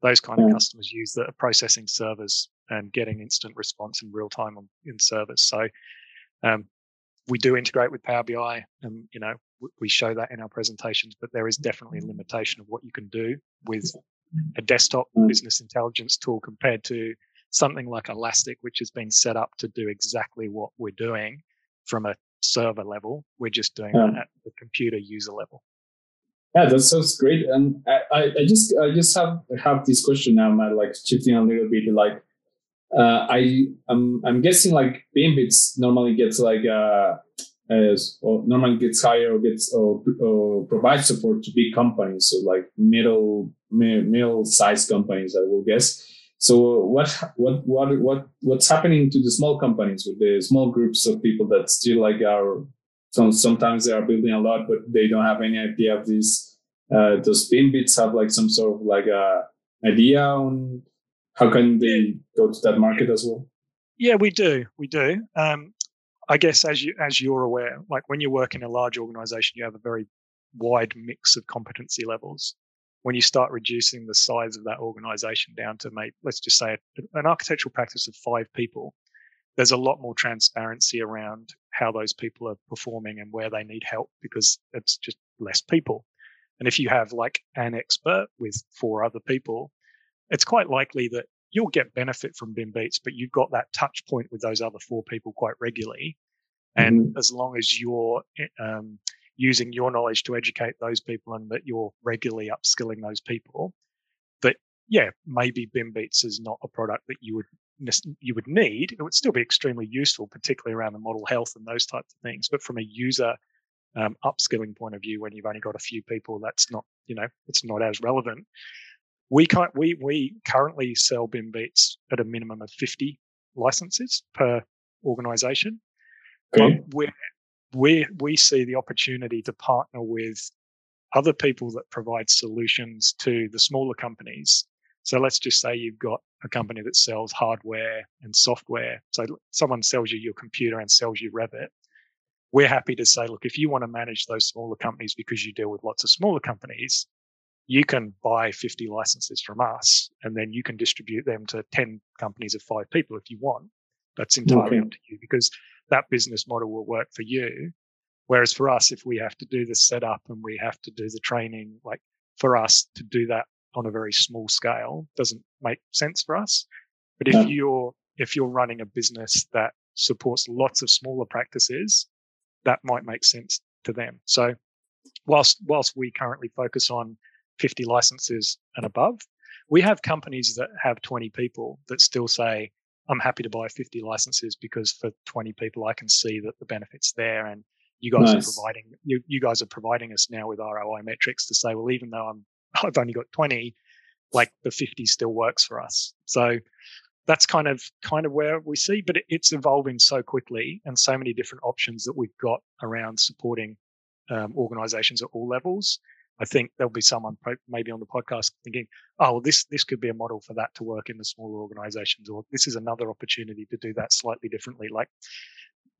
Speaker 2: those kind of customers use that are processing servers and getting instant response in real time on, in service. So um, we do integrate with Power BI, and you know we show that in our presentations. But there is definitely a limitation of what you can do with a desktop mm. business intelligence tool compared to something like Elastic, which has been set up to do exactly what we're doing from a server level. We're just doing yeah. at the computer user level.
Speaker 1: Yeah, that sounds great. And I, I just I just have have this question now, Matt, like shifting a little bit like uh, I I'm I'm guessing like BIMBeats normally gets like uh, as or normally gets higher or gets or, or provides support to big companies, so like middle middle sized companies, I will guess. So what what what what what's happening to the small companies with the small groups of people that still like are some sometimes they are building a lot, but they don't have any idea of this. Uh, does BIMBeats have like some sort of like a idea on how can they go to that market as well?
Speaker 2: Yeah, we do. We do. Um, I guess as you as you're aware, like when you work in a large organization, you have a very wide mix of competency levels. When you start reducing the size of that organization down to maybe let's just say an architectural practice of five people, there's a lot more transparency around how those people are performing and where they need help because it's just less people. And if you have like an expert with four other people, it's quite likely that you'll get benefit from BIM Beats, but you've got that touch point with those other four people quite regularly. And mm-hmm. as long as you're eh, um, using your knowledge to educate those people and that you're regularly upskilling those people, that yeah, maybe BIM Beats is not a product that you would you would need. It would still be extremely useful, particularly around the model health and those types of things. But from a user um, upskilling point of view, when you've only got a few people, that's not you know it's not as relevant we can't, we we currently sell BIM Beats at a minimum of 50 licenses per organization. Okay. But we we we see the opportunity to partner with other people that provide solutions to the smaller companies. So let's just say you've got a company that sells hardware and software. So someone sells you your computer and sells you Revit. We're happy to say, look, if you want to manage those smaller companies because you deal with lots of smaller companies, you can buy 50 licenses from us and then you can distribute them to 10 companies of five people if you want. That's entirely okay. up to you because that business model will work for you. Whereas for us, if we have to do the setup and we have to do the training, like for us to do that on a very small scale doesn't make sense for us. But if you're, if you're running a business that supports lots of smaller practices, that might make sense to them. So whilst, whilst we currently focus on 50 licenses and above. We have companies that have 20 people that still say, I'm happy to buy 50 licenses because for 20 people, I can see that the benefits there. And you guys nice. are providing, you, you guys are providing us now with ROI metrics to say, well, even though I'm, I've only got 20, like the 50 still works for us. So that's kind of, kind of where we see, but it, it's evolving so quickly and so many different options that we've got around supporting um, organizations at all levels I think there'll be someone maybe on the podcast thinking, oh, well, this this could be a model for that to work in the smaller organizations, or this is another opportunity to do that slightly differently. Like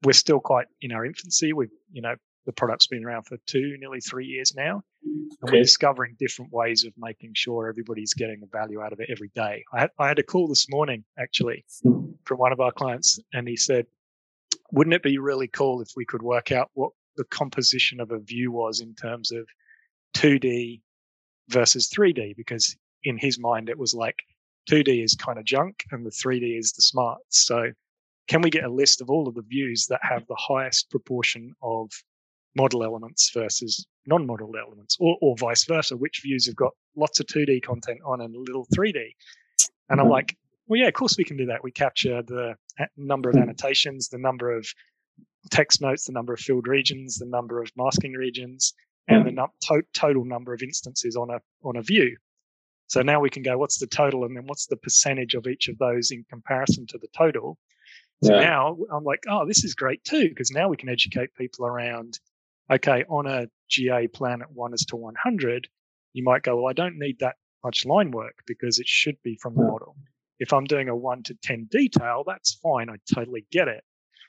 Speaker 2: we're still quite in our infancy. We've, you know, the product's been around for two, nearly three years now. And okay. we're discovering different ways of making sure everybody's getting the value out of it every day. I had, I had a call this morning actually from one of our clients, and he said, wouldn't it be really cool if we could work out what the composition of a view was in terms of 2D versus 3D because in his mind it was like 2D is kind of junk and the 3D is the smart. So can we get a list of all of the views that have the highest proportion of model elements versus non-model elements or, or vice versa? Which views have got lots of 2D content on and a little 3D? And I'm mm-hmm. like, well, yeah, of course we can do that. We capture the number of annotations, the number of text notes, the number of filled regions, the number of masking regions, and the to- total number of instances on a on a view. So now we can go, what's the total, and then what's the percentage of each of those in comparison to the total? So yeah. now I'm like, oh, this is great too, because now we can educate people around, okay, on a GA plan at one is to 100, you might go, well, I don't need that much line work because it should be from the model. If I'm doing a one to 10 detail, that's fine. I totally get it.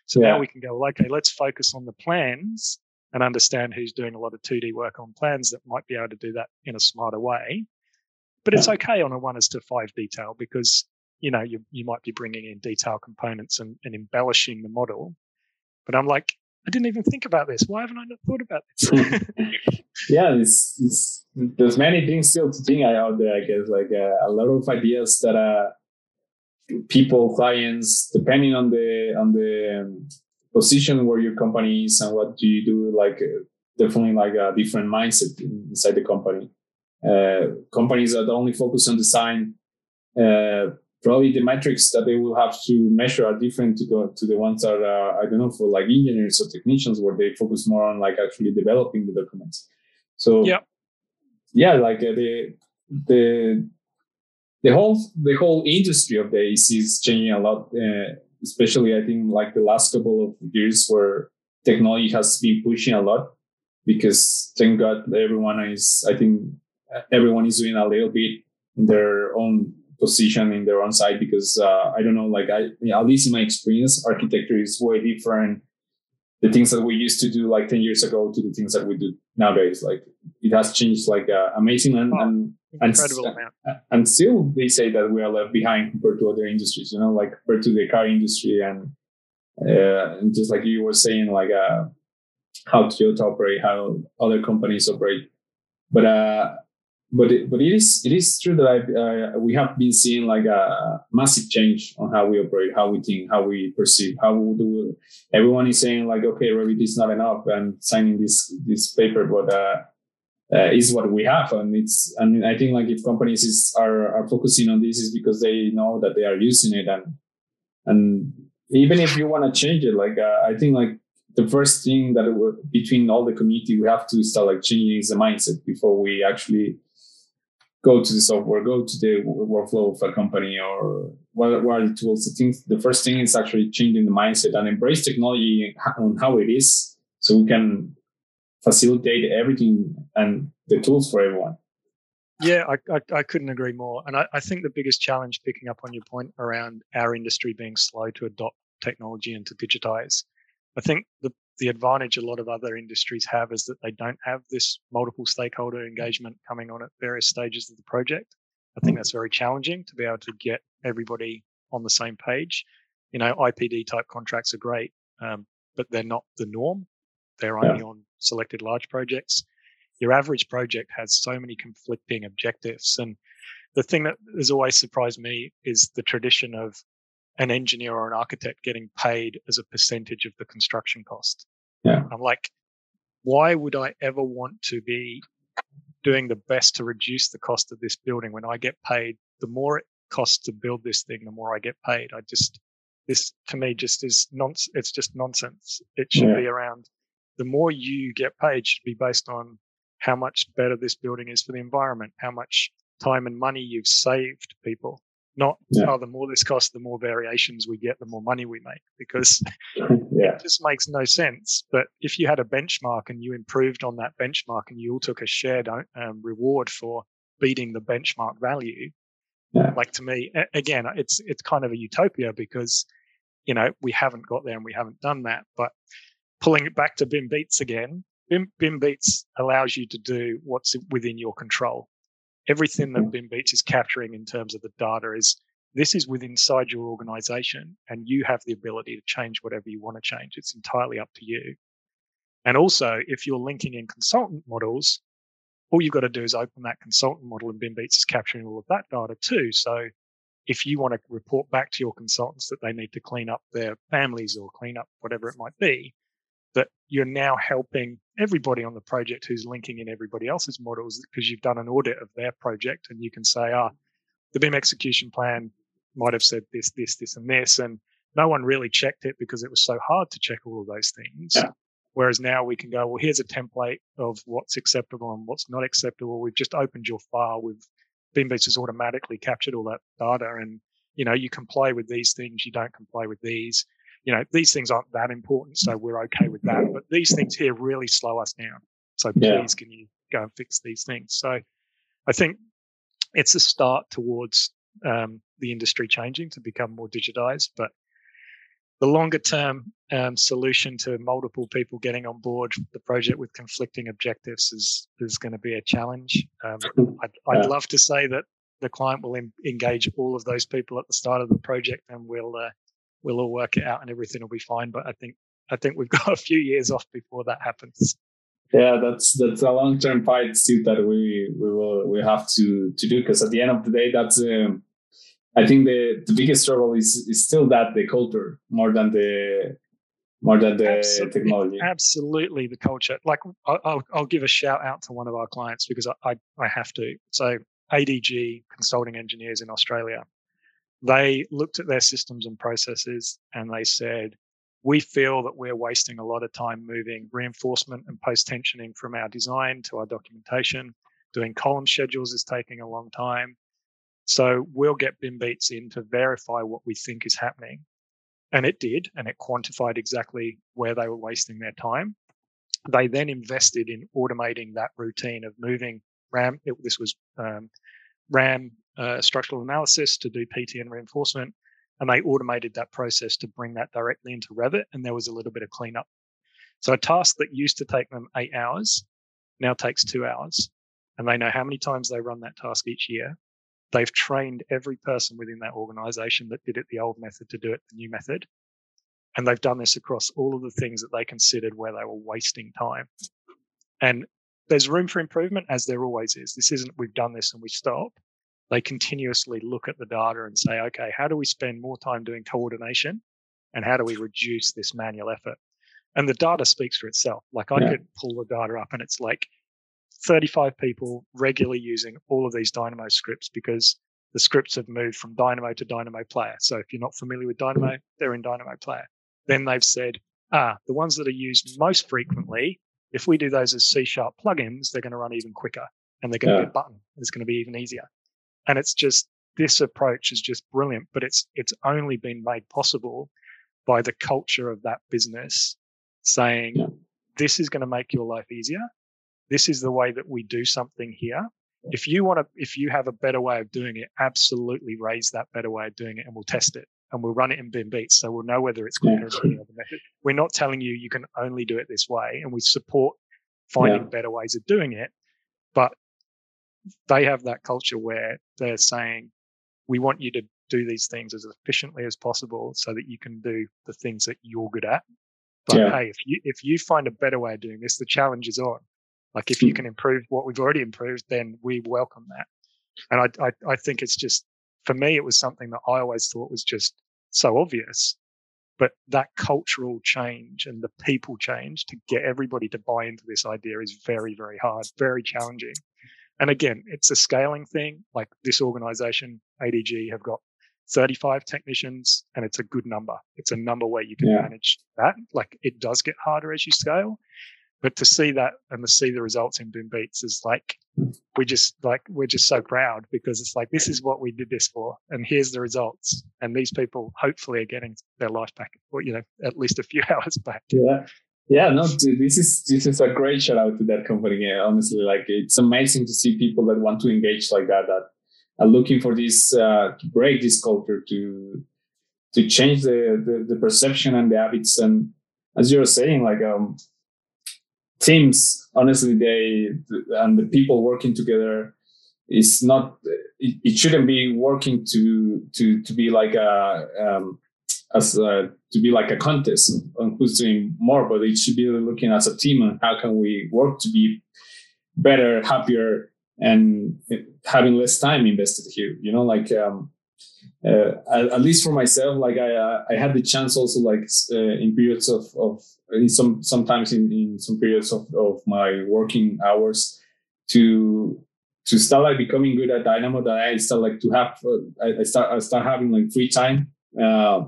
Speaker 2: So yeah. now we can go, well, okay, let's focus on the plans and understand who's doing a lot of 2D work on plans that might be able to do that in a smarter way. But it's okay on a one is to five detail because you know you you might be bringing in detail components and, and embellishing the model. But I'm like, I didn't even think about this. Why haven't I not thought about this?
Speaker 1: yeah, it's, it's, there's many things still to think out there. I guess like uh, a lot of ideas that uh, people, clients, depending on the on the um, position where your company is and what do you do, like uh, definitely like a different mindset inside the company. Uh, companies that only focus on design, uh, probably the metrics that they will have to measure are different to go to the ones that are, I don't know, for like engineers or technicians where they focus more on like actually developing the documents. So yeah, yeah, like uh, the the the whole the whole industry of the AC is changing a lot. Uh, especially, I think like the last couple of years where technology has been pushing a lot because thank God everyone is I think everyone is doing a little bit in their own position in their own side because uh, I don't know, like I at least in my experience, architecture is way different. The things that we used to do like 10 years ago to the things that we do nowadays. Like it has changed like uh, amazing and, and, incredible and, amount. and still they say that we are left behind compared to other industries, you know, like compared to the car industry and, uh, and just like you were saying, like uh, how Toyota operate, how other companies operate. But uh, but it, but it is it is true that I, uh, we have been seeing like a massive change on how we operate, how we think, how we perceive, how we do. Everyone is saying like, okay, Revit is not enough, and signing this this paper, but uh, uh, is what we have, and it's and I think like if companies is are are focusing on this is because they know that they are using it, and and even if you want to change it, like uh, I think like the first thing that between all the community we have to start like changing is the mindset before we actually go to the software, go to the workflow of a company or what, what are the tools. The things, the first thing is actually changing the mindset and embrace technology on how it is so we can facilitate everything and the tools for everyone.
Speaker 2: Yeah, I, I, I couldn't agree more. And I, I think the biggest challenge, picking up on your point around our industry being slow to adopt technology and to digitize, I think the the advantage a lot of other industries have is that they don't have this multiple stakeholder engagement coming on at various stages of the project. I think that's very challenging to be able to get everybody on the same page. You know, IPD type contracts are great, um, but they're not the norm. They're only yeah. on selected large projects. Your average project has so many conflicting objectives. And the thing that has always surprised me is the tradition of an engineer or an architect getting paid as a percentage of the construction cost.
Speaker 1: Yeah.
Speaker 2: I'm like, why would I ever want to be doing the best to reduce the cost of this building when I get paid? The more it costs to build this thing, the more I get paid. I just, this to me just is nonsense. It's just nonsense. It should yeah. be around the more you get paid should be based on how much better this building is for the environment, how much time and money you've saved people not yeah. oh the more this costs the more variations we get the more money we make because yeah. it just makes no sense but if you had a benchmark and you improved on that benchmark and you all took a shared um, reward for beating the benchmark value yeah. like to me again it's it's kind of a utopia because you know we haven't got there and we haven't done that but pulling it back to BIM beats again BIM, BIM beats allows you to do what's within your control everything that mm-hmm. Is capturing in terms of the data is this is within inside your organization and you have the ability to change whatever you want to change. It's entirely up to you. And also, if you're linking in consultant models, all you've got to do is open that consultant model and BIM Beats is capturing all of that data too. So if you want to report back to your consultants that they need to clean up their families or clean up whatever it might be, that you're now helping everybody on the project who's linking in everybody else's models because you've done an audit of their project and you can say, ah, the BIM execution plan might have said this, this, this, and this. And no one really checked it because it was so hard to check all of those things. Yeah. Whereas now we can go, well, here's a template of what's acceptable and what's not acceptable. We've just opened your file. We've BIMbeats has automatically captured all that data and, you know, you comply with these things. You don't comply with these you know, these things aren't that important, so we're okay with that. But these things here really slow us down. So please, yeah. can you go and fix these things? So I think it's a start towards um, the industry changing to become more digitized, but the longer term um, solution to multiple people getting on board the project with conflicting objectives is is going to be a challenge. Um, I'd, I'd love to say that the client will em- engage all of those people at the start of the project and we'll uh, we'll all work it out and everything will be fine. But I think I think we've got a few years off before that happens.
Speaker 1: Yeah, that's that's a long term fight too that we we will we have to to do because at the end of the day, that's um, I think the the biggest struggle is is still that the culture more than the more than the absolutely, technology.
Speaker 2: Absolutely, the culture. Like I'll I'll give a shout out to one of our clients because I I, I have to. So ADG Consulting Engineers in Australia, they looked at their systems and processes and they said, we feel that we're wasting a lot of time moving reinforcement and post tensioning from our design to our documentation. Doing column schedules is taking a long time. So we'll get BIM Beats in to verify what we think is happening. And it did, and it quantified exactly where they were wasting their time. They then invested in automating that routine of moving RAM. It, this was um, RAM uh, structural analysis to do PTN reinforcement, and they automated that process to bring that directly into Revit, and there was a little bit of cleanup. So a task that used to take them eight hours now takes two hours, and they know how many times they run that task each year. They've trained every person within that organization that did it the old method to do it the new method. And they've done this across all of the things that they considered where they were wasting time. And there's room for improvement, as there always is. This isn't we've done this and we stop. They continuously look at the data and say, okay, how do we spend more time doing coordination? And how do we reduce this manual effort? And the data speaks for itself. Like I yeah. could pull the data up and it's like 35 people regularly using all of these Dynamo scripts because the scripts have moved from Dynamo to Dynamo Player. So if you're not familiar with Dynamo, they're in Dynamo Player. Then they've said, ah, the ones that are used most frequently if we do those as C sharp plugins, they're going to run even quicker and they're going yeah. to be a button. It's going to be even easier. And it's just this approach is just brilliant, but it's it's only been made possible by the culture of that business saying yeah. this is going to make your life easier. This is the way that we do something here. If you want to, if you have a better way of doing it, absolutely raise that better way of doing it and we'll test it and we'll run it in BIM Beats. So we'll know whether it's quicker yeah. or any other method. We're not telling you you can only do it this way, and we support finding yeah. better ways of doing it. But they have that culture where they're saying, we want you to do these things as efficiently as possible so that you can do the things that you're good at. But yeah. hey, if you if you find a better way of doing this, the challenge is on. Like if you hmm. can improve what we've already improved, then we welcome that. And I, I, I think it's just for me, it was something that I always thought was just so obvious. But that cultural change and the people change to get everybody to buy into this idea is very, very hard, very challenging. And again, it's a scaling thing. Like this organization, ADG, have got 35 technicians and it's a good number. It's a number where you can yeah. manage that. Like it does get harder as you scale. But to see that and to see the results in BIM Beats is like we just like we're just so proud because it's like this is what we did this for and here's the results and these people hopefully are getting their life back or you know at least a few hours back
Speaker 1: yeah yeah no this is this is a great shout out to that company. Honestly like it's amazing to see people that want to engage like that that are looking for this uh, to break this culture to to change the, the the perception and the habits. And as you were saying like um teams honestly they and the people working together is not it, it shouldn't be working to to to be like a um, as a, to be like a contest on who's doing more but it should be looking as a team and how can we work to be better happier and having less time invested here you know like um, uh, at, least for myself, like I, uh, I had the chance also like uh, in periods of, of in some sometimes in, in some periods of, of my working hours to to start like becoming good at Dynamo that I start like to have uh, I, I, start I start having like free time uh,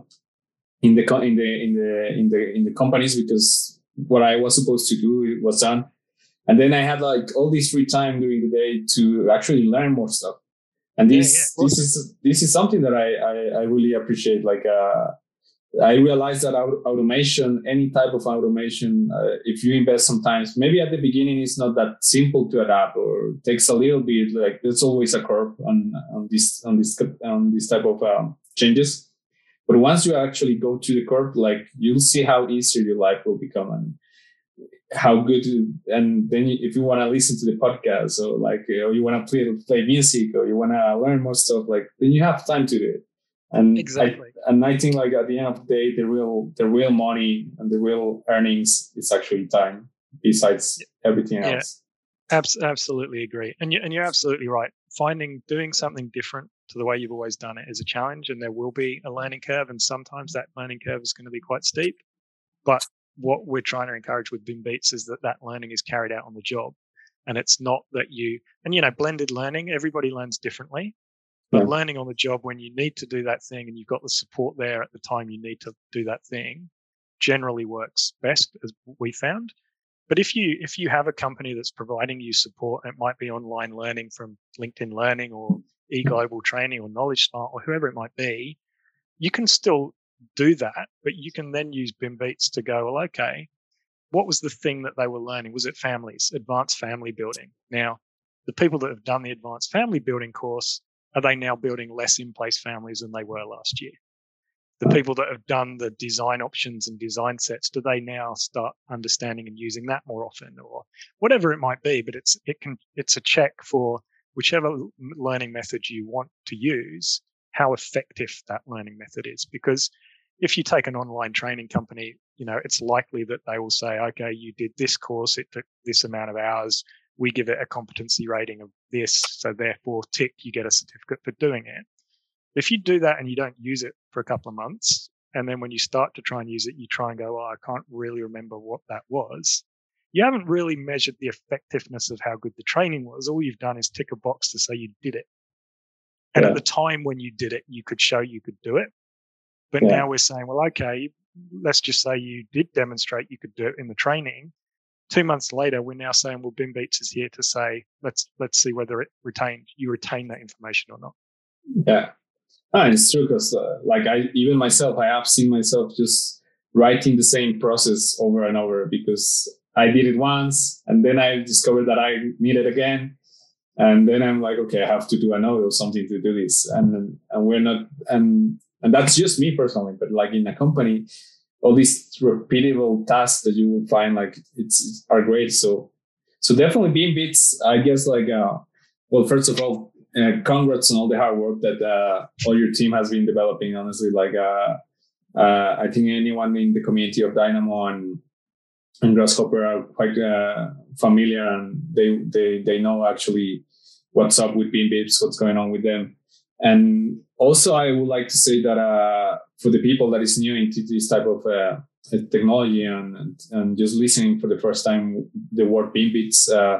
Speaker 1: in the in the in the in the in the companies because what I was supposed to do was done, and then I had like all this free time during the day to actually learn more stuff and this yeah, yeah. this is this is something that I, I, I really appreciate like uh I realized that automation, any type of automation, uh, if you invest sometimes, maybe at the beginning it's not that simple to adapt or takes a little bit. Like there's always a curve on on this on this on this type of um, changes. But once you actually go to the curve, like you'll see how easier your life will become and how good. And then if you want to listen to the podcast or like or you want to play play music or you want to learn more stuff, like then you have time to do it. And
Speaker 2: exactly.
Speaker 1: I, and I think like at the end of the day, the real the real money and the real earnings is actually time, besides everything
Speaker 2: yeah.
Speaker 1: else.
Speaker 2: Abs- absolutely agree, and you and you're absolutely right. Finding doing something different to the way you've always done it is a challenge, and there will be a learning curve, and sometimes that learning curve is going to be quite steep. But what we're trying to encourage with BIM Beats is that that learning is carried out on the job, and it's not that you and you know blended learning. Everybody learns differently, but yeah. learning on the job when you need to do that thing and you've got the support there at the time you need to do that thing generally works best as we found. But if you if you have a company that's providing you support, it might be online learning from LinkedIn Learning or Mm. eGlobal Training or Knowledge Smart or whoever it might be, you can still do that, but you can then use BIM Beats to go, well, okay, what was the thing that they were learning? Was it families, advanced family building? Now, the people that have done the advanced family building course are they now building less in place families than they were last year? The people that have done the design options and design sets, do they now start understanding and using that more often or whatever it might be? But it's, it can, it's a check for whichever learning method you want to use, how effective that learning method is. Because if you take an online training company, you know, it's likely that they will say, okay, you did this course, it took this amount of hours, we give it a competency rating of this. So therefore, tick, you get a certificate for doing it. If you do that and you don't use it for a couple of months, and then when you start to try and use it, you try and go, oh, I can't really remember what that was. You haven't really measured the effectiveness of how good the training was. All you've done is tick a box to say you did it. And yeah. at the time when you did it, you could show you could do it. But yeah. now we're saying, well, okay, let's just say you did demonstrate you could do it in the training two months later, we're now saying, well, BIM Beats is here to say, let's let's see whether it retained you retain that information or not.
Speaker 1: Yeah, ah, it's true because uh, like I even myself, I have seen myself just writing the same process over and over because I did it once and then I discovered that I need it again. And then I'm like, okay, I have to do a note or something to do this. And and we're not and and that's just me personally, but like in a company, all these repeatable tasks that you will find like it's, it's are great. So so definitely BIM Beats, I guess like uh, well, first of all, uh, congrats on all the hard work that uh, all your team has been developing. Honestly, like uh, uh, I think anyone in the community of Dynamo and and Grasshopper are quite uh, familiar and they they they know actually what's up with BIM Beats, what's going on with them. And also, I would like to say that uh, for the people that is new into this type of uh, technology and, and, just listening for the first time the word BIM Beats, uh,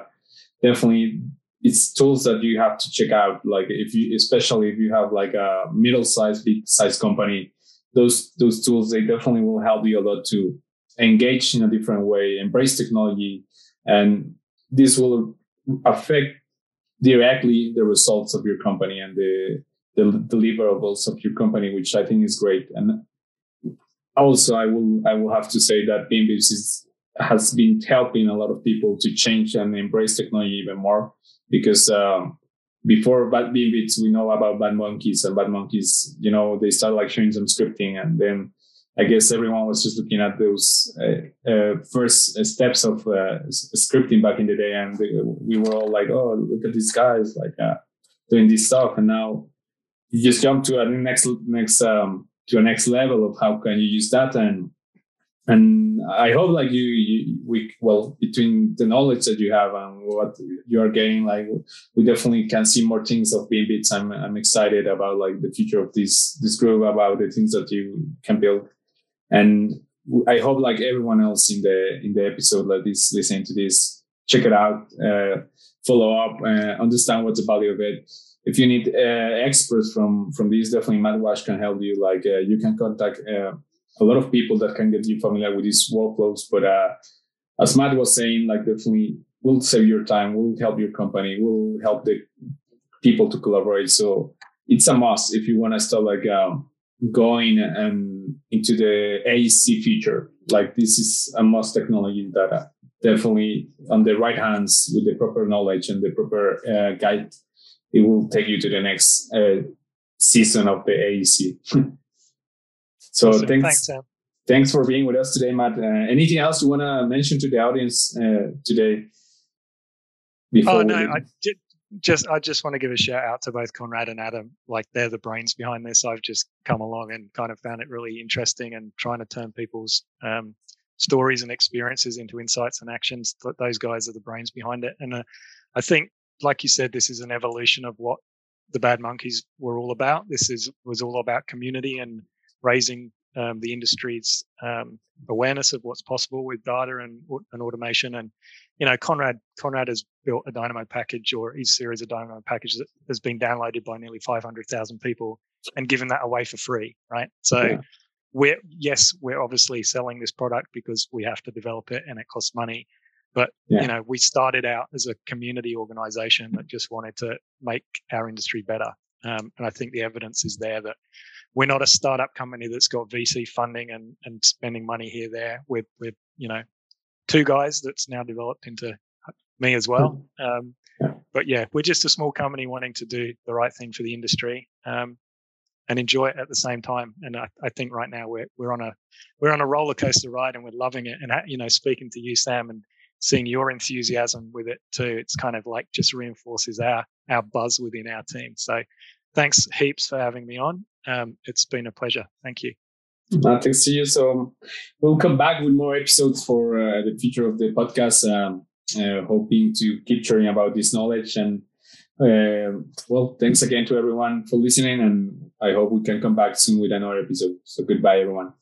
Speaker 1: definitely it's tools that you have to check out. Like if you, especially if you have like a middle-sized, big-sized company, those those tools they definitely will help you a lot to engage in a different way, embrace technology, and this will affect directly the results of your company and the the deliverables of your company, which I think is great. And also, I will I will have to say that BIM Beats is has been helping a lot of people to change and embrace technology even more because um, before bad BIM Beats, we know about bad monkeys and bad monkeys, you know, they started like showing some scripting and then I guess everyone was just looking at those uh, uh, first steps of uh, scripting back in the day, and we were all like, "Oh, look at these guys like uh, doing this stuff." And now you just jump to a next next um, to a next level of how can you use that and and I hope like you, you we well between the knowledge that you have and what you are getting like we definitely can see more things of BIM Beats. I'm I'm excited about like the future of this this group about the things that you can build and I hope like everyone else in the in the episode that is listening to this check it out uh, follow up uh, understand what's the value of it if you need uh, experts from from these, definitely Matt Wash can help you. Like uh, you can contact uh, a lot of people that can get you familiar with these workflows. But uh, as Matt was saying, like definitely will save your time, will help your company, will help the people to collaborate. So it's a must if you want to start like um, going and into the AEC future. Like this is a must technology that uh, definitely on the right hands with the proper knowledge and the proper uh, guide, it will take you to the next uh, season of the AEC. so awesome. thanks. Thanks, Sam. thanks, for being with us today, Matt. Uh, anything else you want to mention to the audience uh, today?
Speaker 2: Before oh no, we... I just I just want to give a shout out to both Konrad and Adam. Like they're the brains behind this. I've just come along and kind of found it really interesting and trying to turn people's um, stories and experiences into insights and actions. Those guys are the brains behind it. And uh, I think, like you said, this is an evolution of what the Bad Monkeys were all about. This is was all about community and raising um, the industry's um, awareness of what's possible with data and, and automation. And you know, Konrad Konrad has built a Dynamo package or his series of Dynamo packages that has been downloaded by nearly 500,000 people and given that away for free, right? So. Yeah. We're yes, we're obviously selling this product because we have to develop it and it costs money. But yeah. you know, we started out as a community organization that just wanted to make our industry better. Um, and I think the evidence is there that we're not a startup company that's got VC funding and, and spending money here there. We're, we're you know two guys that's now developed into me as well. Um. But yeah, we're just a small company wanting to do the right thing for the industry um, and enjoy it at the same time. And I, I, think right now we're we're on a we're on a roller coaster ride and we're loving it. And you know, speaking to you, Sam, and seeing your enthusiasm with it too, it's kind of like just reinforces our our buzz within our team. So thanks heaps for having me on. Um, it's been a pleasure. Thank you.
Speaker 1: Uh, thanks to you. So we'll come back with more episodes for uh, the future of the podcast, um, uh, hoping to keep sharing about this knowledge. And uh, well, thanks again to everyone for listening. And I hope we can come back soon with another episode. So goodbye, everyone.